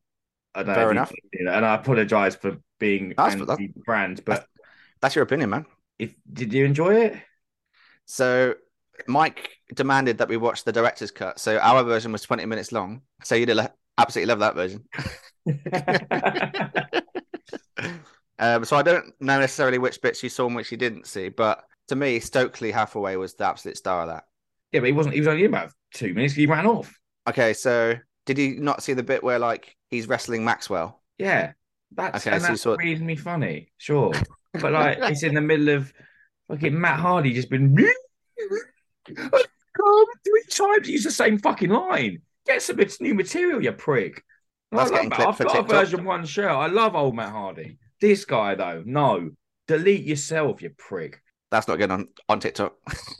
I don't Fair know enough. And I apologize for being That's- anti brand, but That's your opinion, man. if did you enjoy it? So Mike demanded that we watch the director's cut. So our version was 20 minutes long. So you'd absolutely love that version. Um, so I don't know necessarily which bits you saw and which you didn't see, but to me, Stokely Hathaway was the absolute star of that. yeah, but he wasn't. He was only in about two minutes. He ran off. Okay, so did you not see the bit where like he's wrestling Maxwell? Yeah, that's Okay, and so that's saw- reasonably funny, sure. But like, it's in the middle of fucking Matt Hardy just been. Come three times. Use the same fucking line. Get some new material, you prick. I That's love that. I've got a version one shirt. I love old Matt Hardy. This guy though, no. Delete yourself, you prick. That's not getting on on TikTok.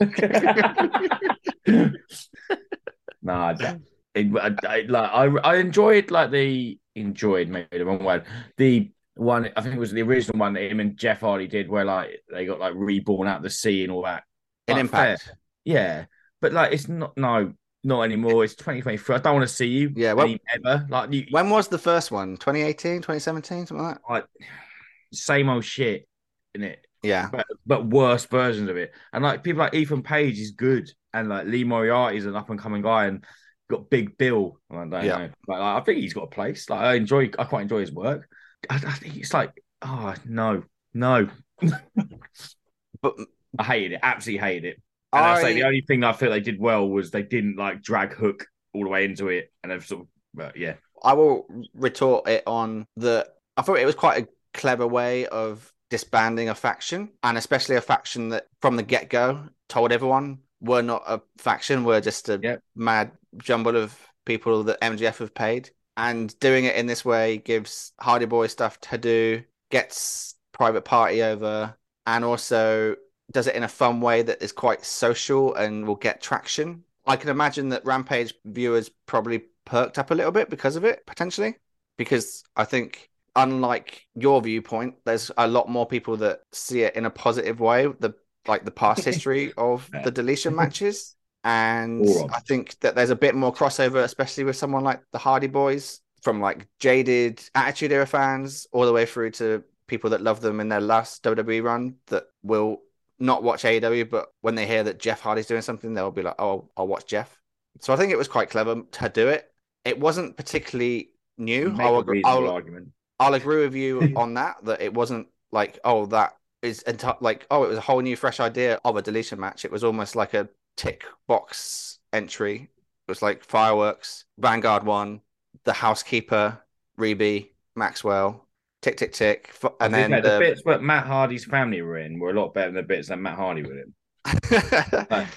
nah, I. It- I, I, like I, I enjoyed like the enjoyed maybe the wrong word. The one I think it was the original one that him and Jeff Hardy did, where like they got like reborn out of the sea and all that. In Like, Impact. fair. yeah, but like it's not no, not anymore. It's 2023. I don't want to see you. Yeah, well- ever like you, When was the first one? 2018, 2017, something like that? like same old shit in it. Yeah. but but worse versions of it. And like people like Ethan Page is good, and like Lee Moriarty is an up and coming guy, and got Big Bill. I don't Yeah. know, but like, I think he's got a place. Like I enjoy, I quite enjoy his work. I, I think it's like, oh no, no, But I hated it, absolutely hated it. And I, say the only thing I feel they did well was they didn't like drag Hook all the way into it, and they've sort of, but yeah, I will retort it on the I thought it was quite a clever way of disbanding a faction, and especially a faction that from the get go told everyone we're not a faction, we're just a Yep. mad jumble of people that MJF have paid. And doing it in this way gives Hardy Boy stuff to do, gets private party over, and also does it in a fun way that is quite social and will get traction. I can imagine that Rampage viewers probably perked up a little bit because of it, potentially. Because I think, unlike your viewpoint, there's a lot more people that see it in a positive way, the like the past history of the deletion matches. And I think that there's a bit more crossover, especially with someone like the Hardy Boys from like jaded Attitude Era fans all the way through to people that love them in their last WWE run that will not watch AEW, but when they hear that Jeff Hardy's doing something, they'll be like, "Oh, I'll watch Jeff." So I think it was quite clever to do it. It wasn't particularly new. I'll, agree, I'll, argument. I'll agree with you on that. That it wasn't like, oh, that is enti- like, oh, it was a whole new, fresh idea of a deletion match. It was almost like a tick box entry. It was like fireworks, Vanguard one, the housekeeper, Reby, Maxwell, tick tick tick, and then the, the, bits that Matt Hardy's family were in were a lot better than the bits that Matt Hardy were in. Like,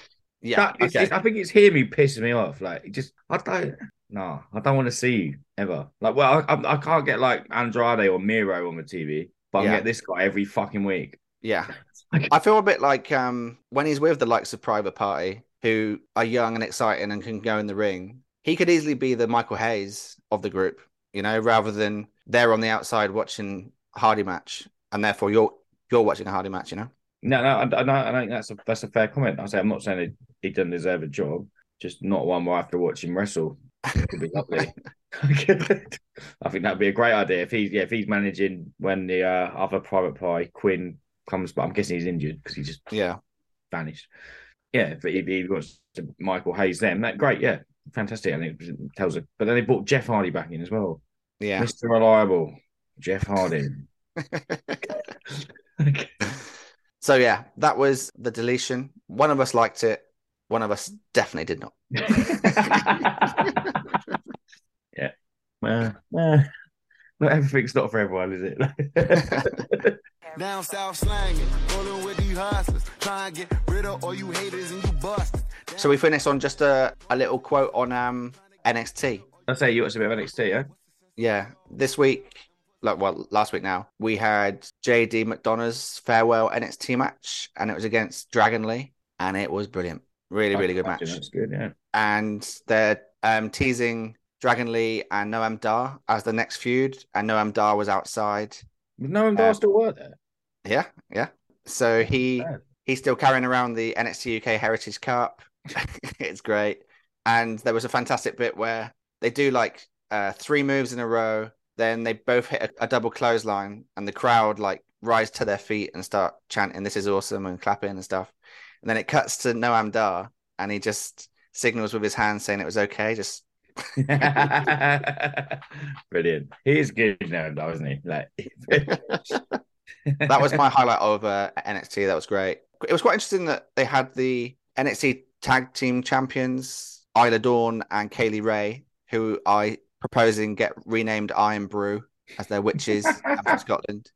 yeah, okay. it's- I think it's hearing me pisses me off. Like, it just I don't. No, I don't want to see you ever. Like, well, I, I, I can't get like Andrade or Miro on the TV, but I get this guy every fucking week. yeah. I feel a bit like um when he's with the likes of Private Party, who are young and exciting and can go in the ring. He could easily be the Michael Hayes of the group, you know, rather than they're on the outside watching Hardy match, and therefore you're you're watching a Hardy match, you know. No, no, I, I, don't- I think that's a that's a fair comment. I say I'm not saying he, he doesn't deserve a job, just not one where I have to watch him wrestle. It would be lovely. I think that'd be a great idea if he's yeah if he's managing when the uh, other private pie Quen comes, but I'm guessing he's injured because he just Yeah, vanished. Yeah, if he, he wants to Michael Hayes them, that great, yeah, fantastic. And it tells it, but then they brought Jeff Hardy back in as well. Yeah. Mr. Reliable, Jeff Hardy. so yeah, that was the deletion. One of us liked it. One of us definitely did not. yeah. Well, well, not everything's not for everyone, is it? Down south slanging, rolling with these hustlers. Try and get rid of all you haters and you busters. So we finish on just a, a little quote on um NXT. I say you watched a bit of NXT, yeah? Yeah, this week, like well, last week now, we had JD McDonagh's farewell NXT match, and it was against Dragon Lee, and it was brilliant. Really, really good match. That's good, yeah. And they're um, teasing Dragon Lee and Noam Dar as the next feud, and Noam Dar was outside. But no one does Uh, still work there. Yeah, yeah. So he he's still carrying around the NXT UK Heritage Cup. it's great. And there was a fantastic bit where they do like uh, three moves in a row, then they both hit a, a double clothesline, and the crowd like rise to their feet and start chanting, This is awesome, and clapping and stuff. And then it cuts to Noam Dar, and he just signals with his hand saying it was okay. Just Brilliant. He is good now, though, isn't he? Like that was my highlight of uh, NXT. That was great. It was quite interesting that they had the NXT Tag Team Champions Isla Dawn and Kay Lee Ray, who I proposing get renamed Iron Brew as their witches from Scotland.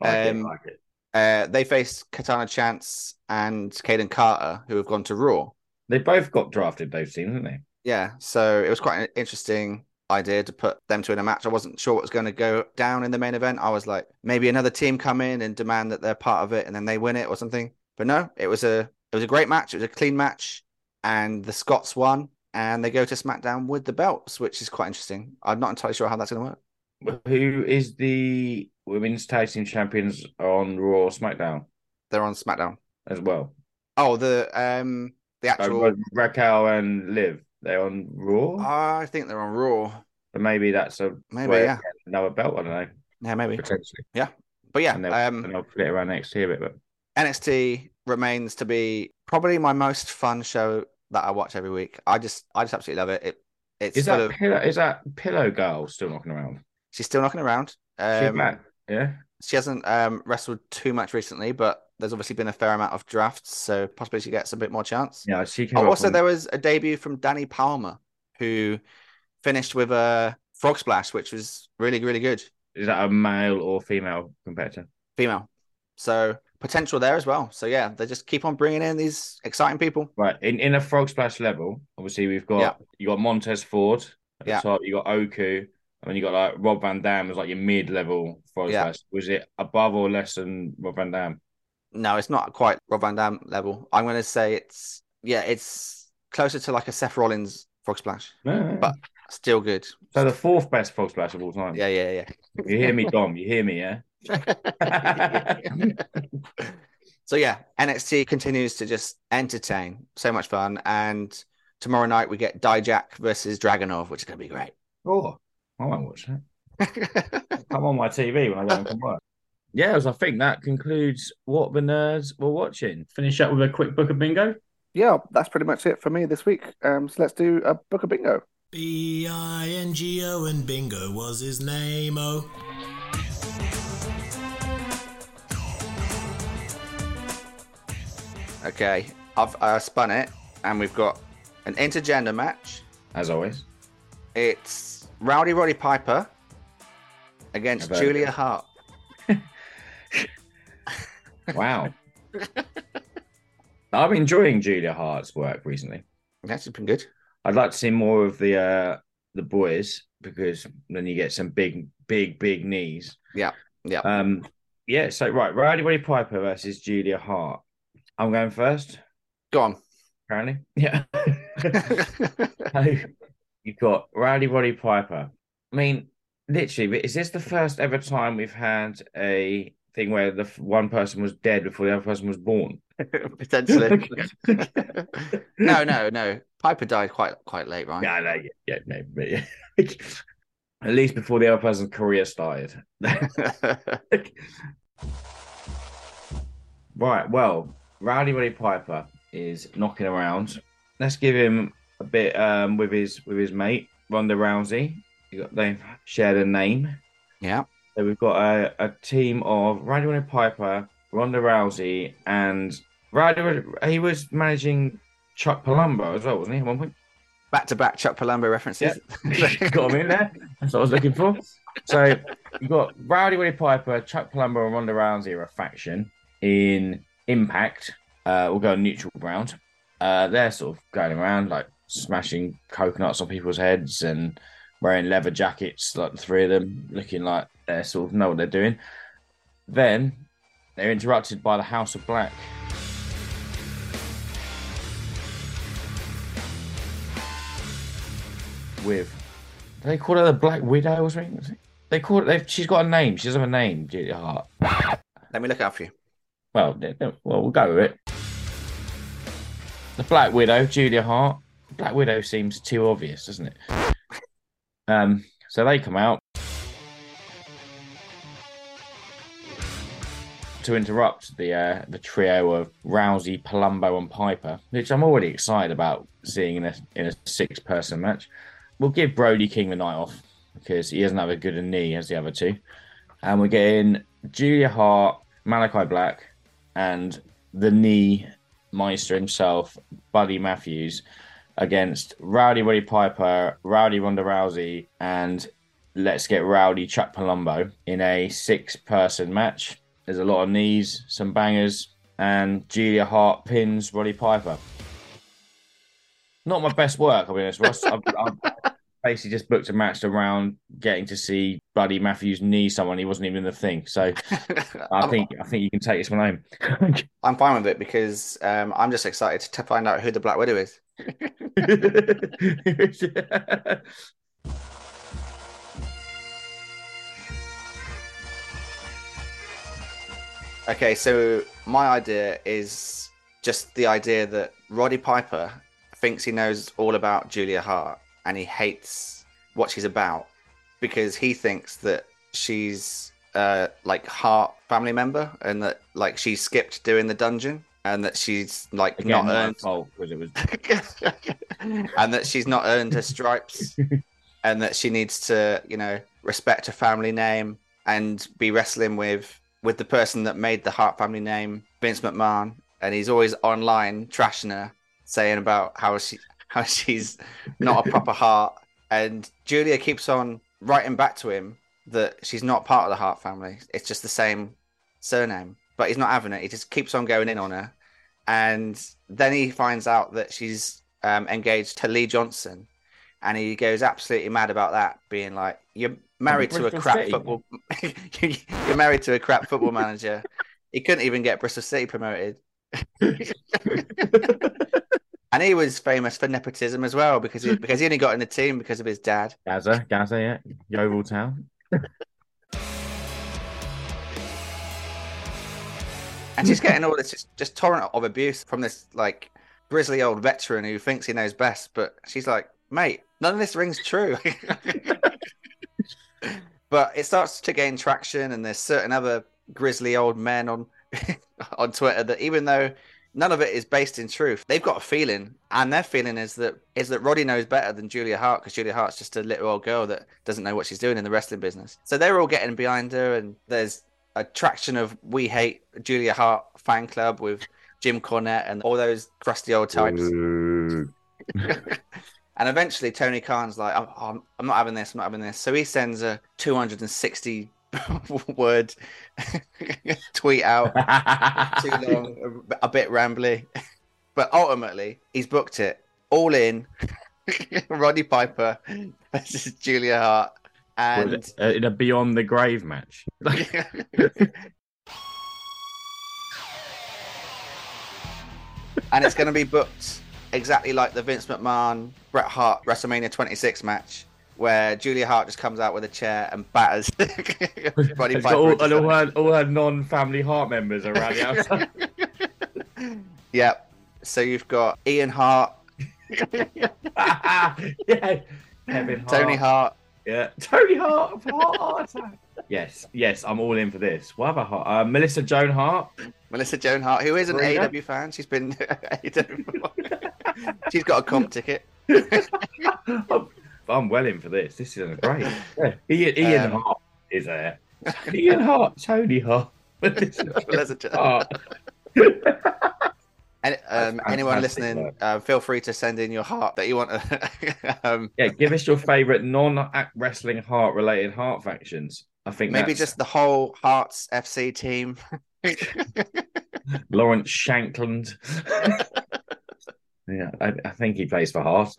Um, like it. Uh, they face Katana Chance and Kayden Carter, who have gone to Raw. They both got drafted, both teams, didn't they? Yeah, so it was quite an interesting idea to put them two in a match. I wasn't sure what was going to go down in the main event. I was like, maybe another team come in and demand that they're part of it, and then they win it or something. But no, it was a it was a great match. It was a clean match, and the Scots won, and they go to SmackDown with the belts, which is quite interesting. I'm not entirely sure how that's going to work. Who is the women's tag team champions on Raw or SmackDown They're on SmackDown. as well? Oh, the um the actual. Raquel and Liv, they're on Raw, I think they're on Raw. but maybe that's a Maybe, yeah. another belt. I don't know, Yeah, maybe. potentially. Yeah, but yeah, and they'll, um, and they'll put it around next year a bit. But NXT remains to be probably my most fun show that I watch every week. I just I just absolutely love it. It it's is that of pillow, is that Pillow Girl still knocking around? she's still knocking around. She's Um, back, yeah. she hasn't um, wrestled too much recently, but there's obviously been a fair amount of drafts, so possibly she gets a bit more chance. Yeah, she came Oh, also on- there was a debut from Dani Palmer, who finished with a frog splash, which was really really good. Is that a male or female competitor? Female, so potential there as well. So yeah, they just keep on bringing in these exciting people. Right. In in a frog splash level, obviously we've got Yeah. you got Montez Ford at Yeah. the top, you got Oku, and then you got like Rob Van Dam as like your mid level frog Yeah. splash. Was it above or less than Rob Van Dam? No, it's not quite Rob Van Dam level. I'm going to say it's yeah, it's closer to like a Seth Rollins frog splash. No. But- Still good. so the fourth best frog splash of all time. Yeah, yeah, yeah. You hear me, Dom? You hear me, yeah? yeah. so yeah, NXT continues to just entertain. So much fun. And tomorrow night we get Dijak versus Dragunov, which is going to be great. Oh, I won't watch that. Come on my TV when I go home from work. Yeah, so I think that concludes what the nerds were watching. Finish up with a quick book of bingo. Yeah, that's pretty much it for me this week. Um, so let's do a book of bingo. B I N G O and Bingo was his name. Oh, Okay, I've uh, spun it, and we've got an intergender match. As always. It's Rowdy Roddy Piper against About- Julia Hart. Wow. I'm enjoying Julia Hart's work recently. That's been good. I'd like to see more of the uh the boys because then you get some big, big, big knees. Yeah, yeah. Um yeah, so right, Rowdy Roddy Piper versus Julia Hart. I'm going first, Go on. apparently. Yeah. So, You've got Rowdy Roddy Piper. I mean, literally, but is this the first ever time we've had a thing where the one person was dead before the other person was born? Potentially. no, no, no. Piper died quite quite late, right? Yeah, no, yeah, yeah, no, but yeah. At least before the other person's career started. right, well, Rowdy Roddy Piper is knocking around. Let's give him a bit um with his with his mate, Ronda Rousey. You got they've shared a name. yeah. So we've got a, a team of Rowdy Roddy Piper, Ronda Rousey, and Roddy- he was managing Chuck Palumbo as well, wasn't he, at one point? Back to back Chuck Palumbo references. got him in there. That's what I was looking for. So you've got Rowdy Roddy Piper, Chuck Palumbo, and Ronda Rousey are a faction in Impact. Uh, we'll go neutral ground. Uh, they're sort of going around like smashing coconuts on people's heads and wearing leather jackets, like the three of them, looking like they sort of know what they're doing. Then they're interrupted by the House of Black. With do they call her the Black Widow or something? They call it. She's got a name. She doesn't have a name. Julia Hart. Let me look out for you. Well, well, we'll go with it. The Black Widow, Julia Hart. Black Widow seems too obvious, doesn't it? Um, so they come out to interrupt the uh, the trio of Rousey, Palumbo, and Piper, which I'm already excited about seeing in a in a six person match. We'll give Brody King the night off because he doesn't have as good a knee as the other two, and we're getting Julia Hart, Malakai Black, and the knee meister himself, Buddy Matthews, against Rowdy Roddy Piper, Rowdy Ronda Rousey, and Let's Get Rowdy Chuck Palumbo in a six person match. There's a lot of knees, some bangers, and Julia Hart pins Roddy Piper. Not my best work, I'll be honest, Ross. I've, I've basically just booked a match around getting to see Buddy Matthews knee someone. He wasn't even in the thing. So I think I think you can take this one home. I'm fine with it because um, I'm just excited to find out who the Black Widow is. Okay, so my idea is just the idea that Roddy Piper thinks he knows all about Julia Hart and he hates what she's about because he thinks that she's uh, like Hart family member and that like she skipped doing the dungeon and that she's like Again, not earned fault was and that she's not earned her stripes and that she needs to you know respect her family name and be wrestling with with the person that made the hart family name vince mcmahon. And he's always online trashing her saying about how she how she's not a proper Hart and julia keeps on writing back to him that she's not part of the hart family. It's just the same surname but he's not having it. He just keeps on going in on her and then he finds out that she's um, engaged to Lee Johnson, and he goes absolutely mad about that, being like, "You're married to a crap City. football. You're married to a crap football manager." He couldn't even get Bristol City promoted, and he was famous for nepotism as well because he, because he only got in the team because of his dad. Gaza, Gaza, yeah, Yeovil Town. And she's getting all this just, just torrent of abuse from this like grizzly old veteran who thinks he knows best. But she's like, mate, None of this rings true. but it starts to gain traction, and there's certain other grizzly old men on on Twitter that even though none of it is based in truth, they've got a feeling, and their feeling is that is that Roddy knows better than Julia Hart because Julia Hart's just a little old girl that doesn't know what she's doing in the wrestling business. So they're all getting behind her, and there's a traction of we hate Julia Hart fan club with Jim Cornette and all those crusty old types. And eventually, Tony Khan's like, "Oh, I'm, I'm not having this. I'm not having this." So he sends a 260 word tweet out, too long, a bit rambly, but ultimately he's booked it all in. Roddy Piper versus Julia Hart, and it, uh, in a Beyond the Grave match. and it's going to be booked exactly like the Vince McMahon Bret Hart WrestleMania 26 match, where Julia Hart just comes out with a chair and batters Roddy It's got Piper. all, and all her, all her non-family Heart members around the outside. Yep. So you've got Ian Hart, yeah. Hart. Tony Hart, Yeah. Tony Hart. Heart attack. yes, yes, I'm all in for this. What other Hart? Uh, Melissa Joan Hart. Melissa Joan Hart, who is an? AEW fan. She's been. She's got a comp ticket. I'm, I'm well in for this. This is great. Yeah. Ian, Ian Um, Hart is there. Ian Hart, Tony Hart. Melissa Joan- Hart. And, um, anyone listening, uh, feel free to send in your heart that you want to. um, Yeah, give us your favourite non-act wrestling heart related heart factions. I think maybe that's just the whole Hearts FC team. Lawrence Shankland. yeah, I, I think he plays for Heart.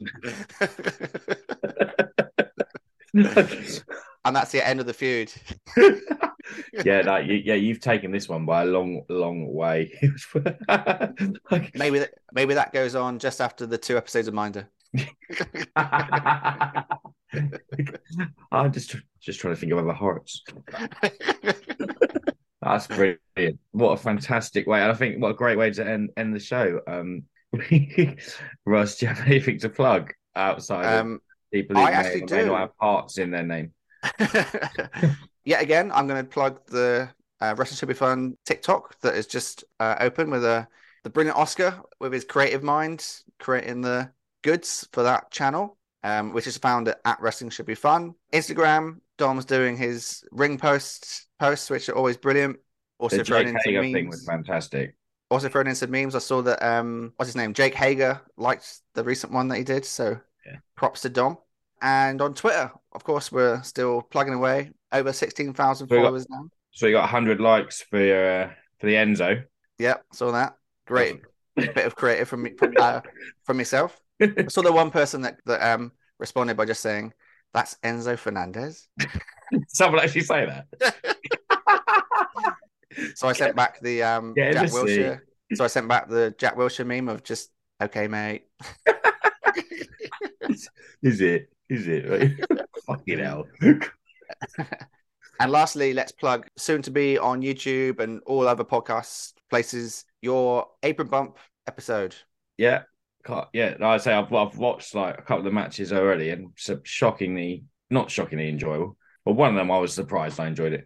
and that's the end of the feud. yeah, no, you, yeah, you've taken this one by a long, long way. Like- Maybe that, maybe that goes on just after the two episodes of Minder. I'm just just trying to think of other horrors. That's brilliant. What a fantastic way. And I think what a great way to end, end the show. Um Russ, do you have anything to plug outside of Um, people who I may, actually do. not have hearts in their name? Yet again, I'm going to plug the uh, Wrestling Should Be Fun TikTok that is just uh, open with a the brilliant Oscar with his creative mind creating the goods for that channel, um, which is found at, at Wrestling Should Be Fun. Instagram, Dom's doing his ring posts, posts which are always brilliant. Also The thrown Jake in some Hager memes. thing was fantastic. also thrown in some memes. I saw that um what's his name? Jake Hager liked the recent one that he did. So Yeah. props to Dom. And on Twitter, of course, we're still plugging away. Over sixteen thousand We got- followers now. So you got 100 likes for your, uh, for the Enzo. Yep, saw that. Great bit of creative from me from, uh, from myself. I saw the one person that, that um responded by just saying, That's Enzo Fernandez. Someone actually say that. So I sent back the um Yeah, Jack. Wilshere. So I sent back the Jack Wilshere meme of just okay, mate. Is it? Is it? Fucking hell. And lastly, let's plug soon to be on YouTube and all other podcast places your apron bump episode. Yeah, can't, yeah. Like I say I've I've watched like a couple of the matches already, and so shockingly, not shockingly enjoyable. But one of them, I was surprised I enjoyed it.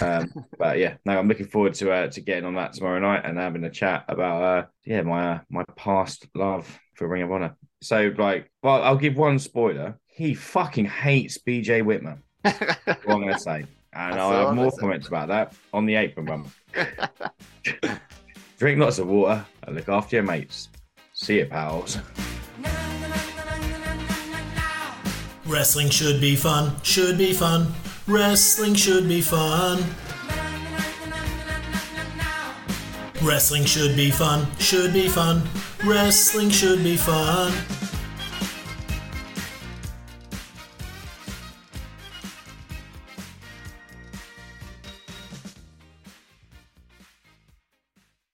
Um, but yeah, no, I'm looking forward to uh, to getting on that tomorrow night and having a chat about uh, yeah my uh, my past love for Ring of Honor. So like, well, I'll give one spoiler. He fucking hates BJ Whitmer. What I'm gonna say, and I'll have more comments about that on the apron bump. Drink lots of water and look after your mates. See you, pals. Wrestling should be fun, should be fun. Wrestling should be fun. Wrestling should be fun, should be fun. Wrestling should be fun.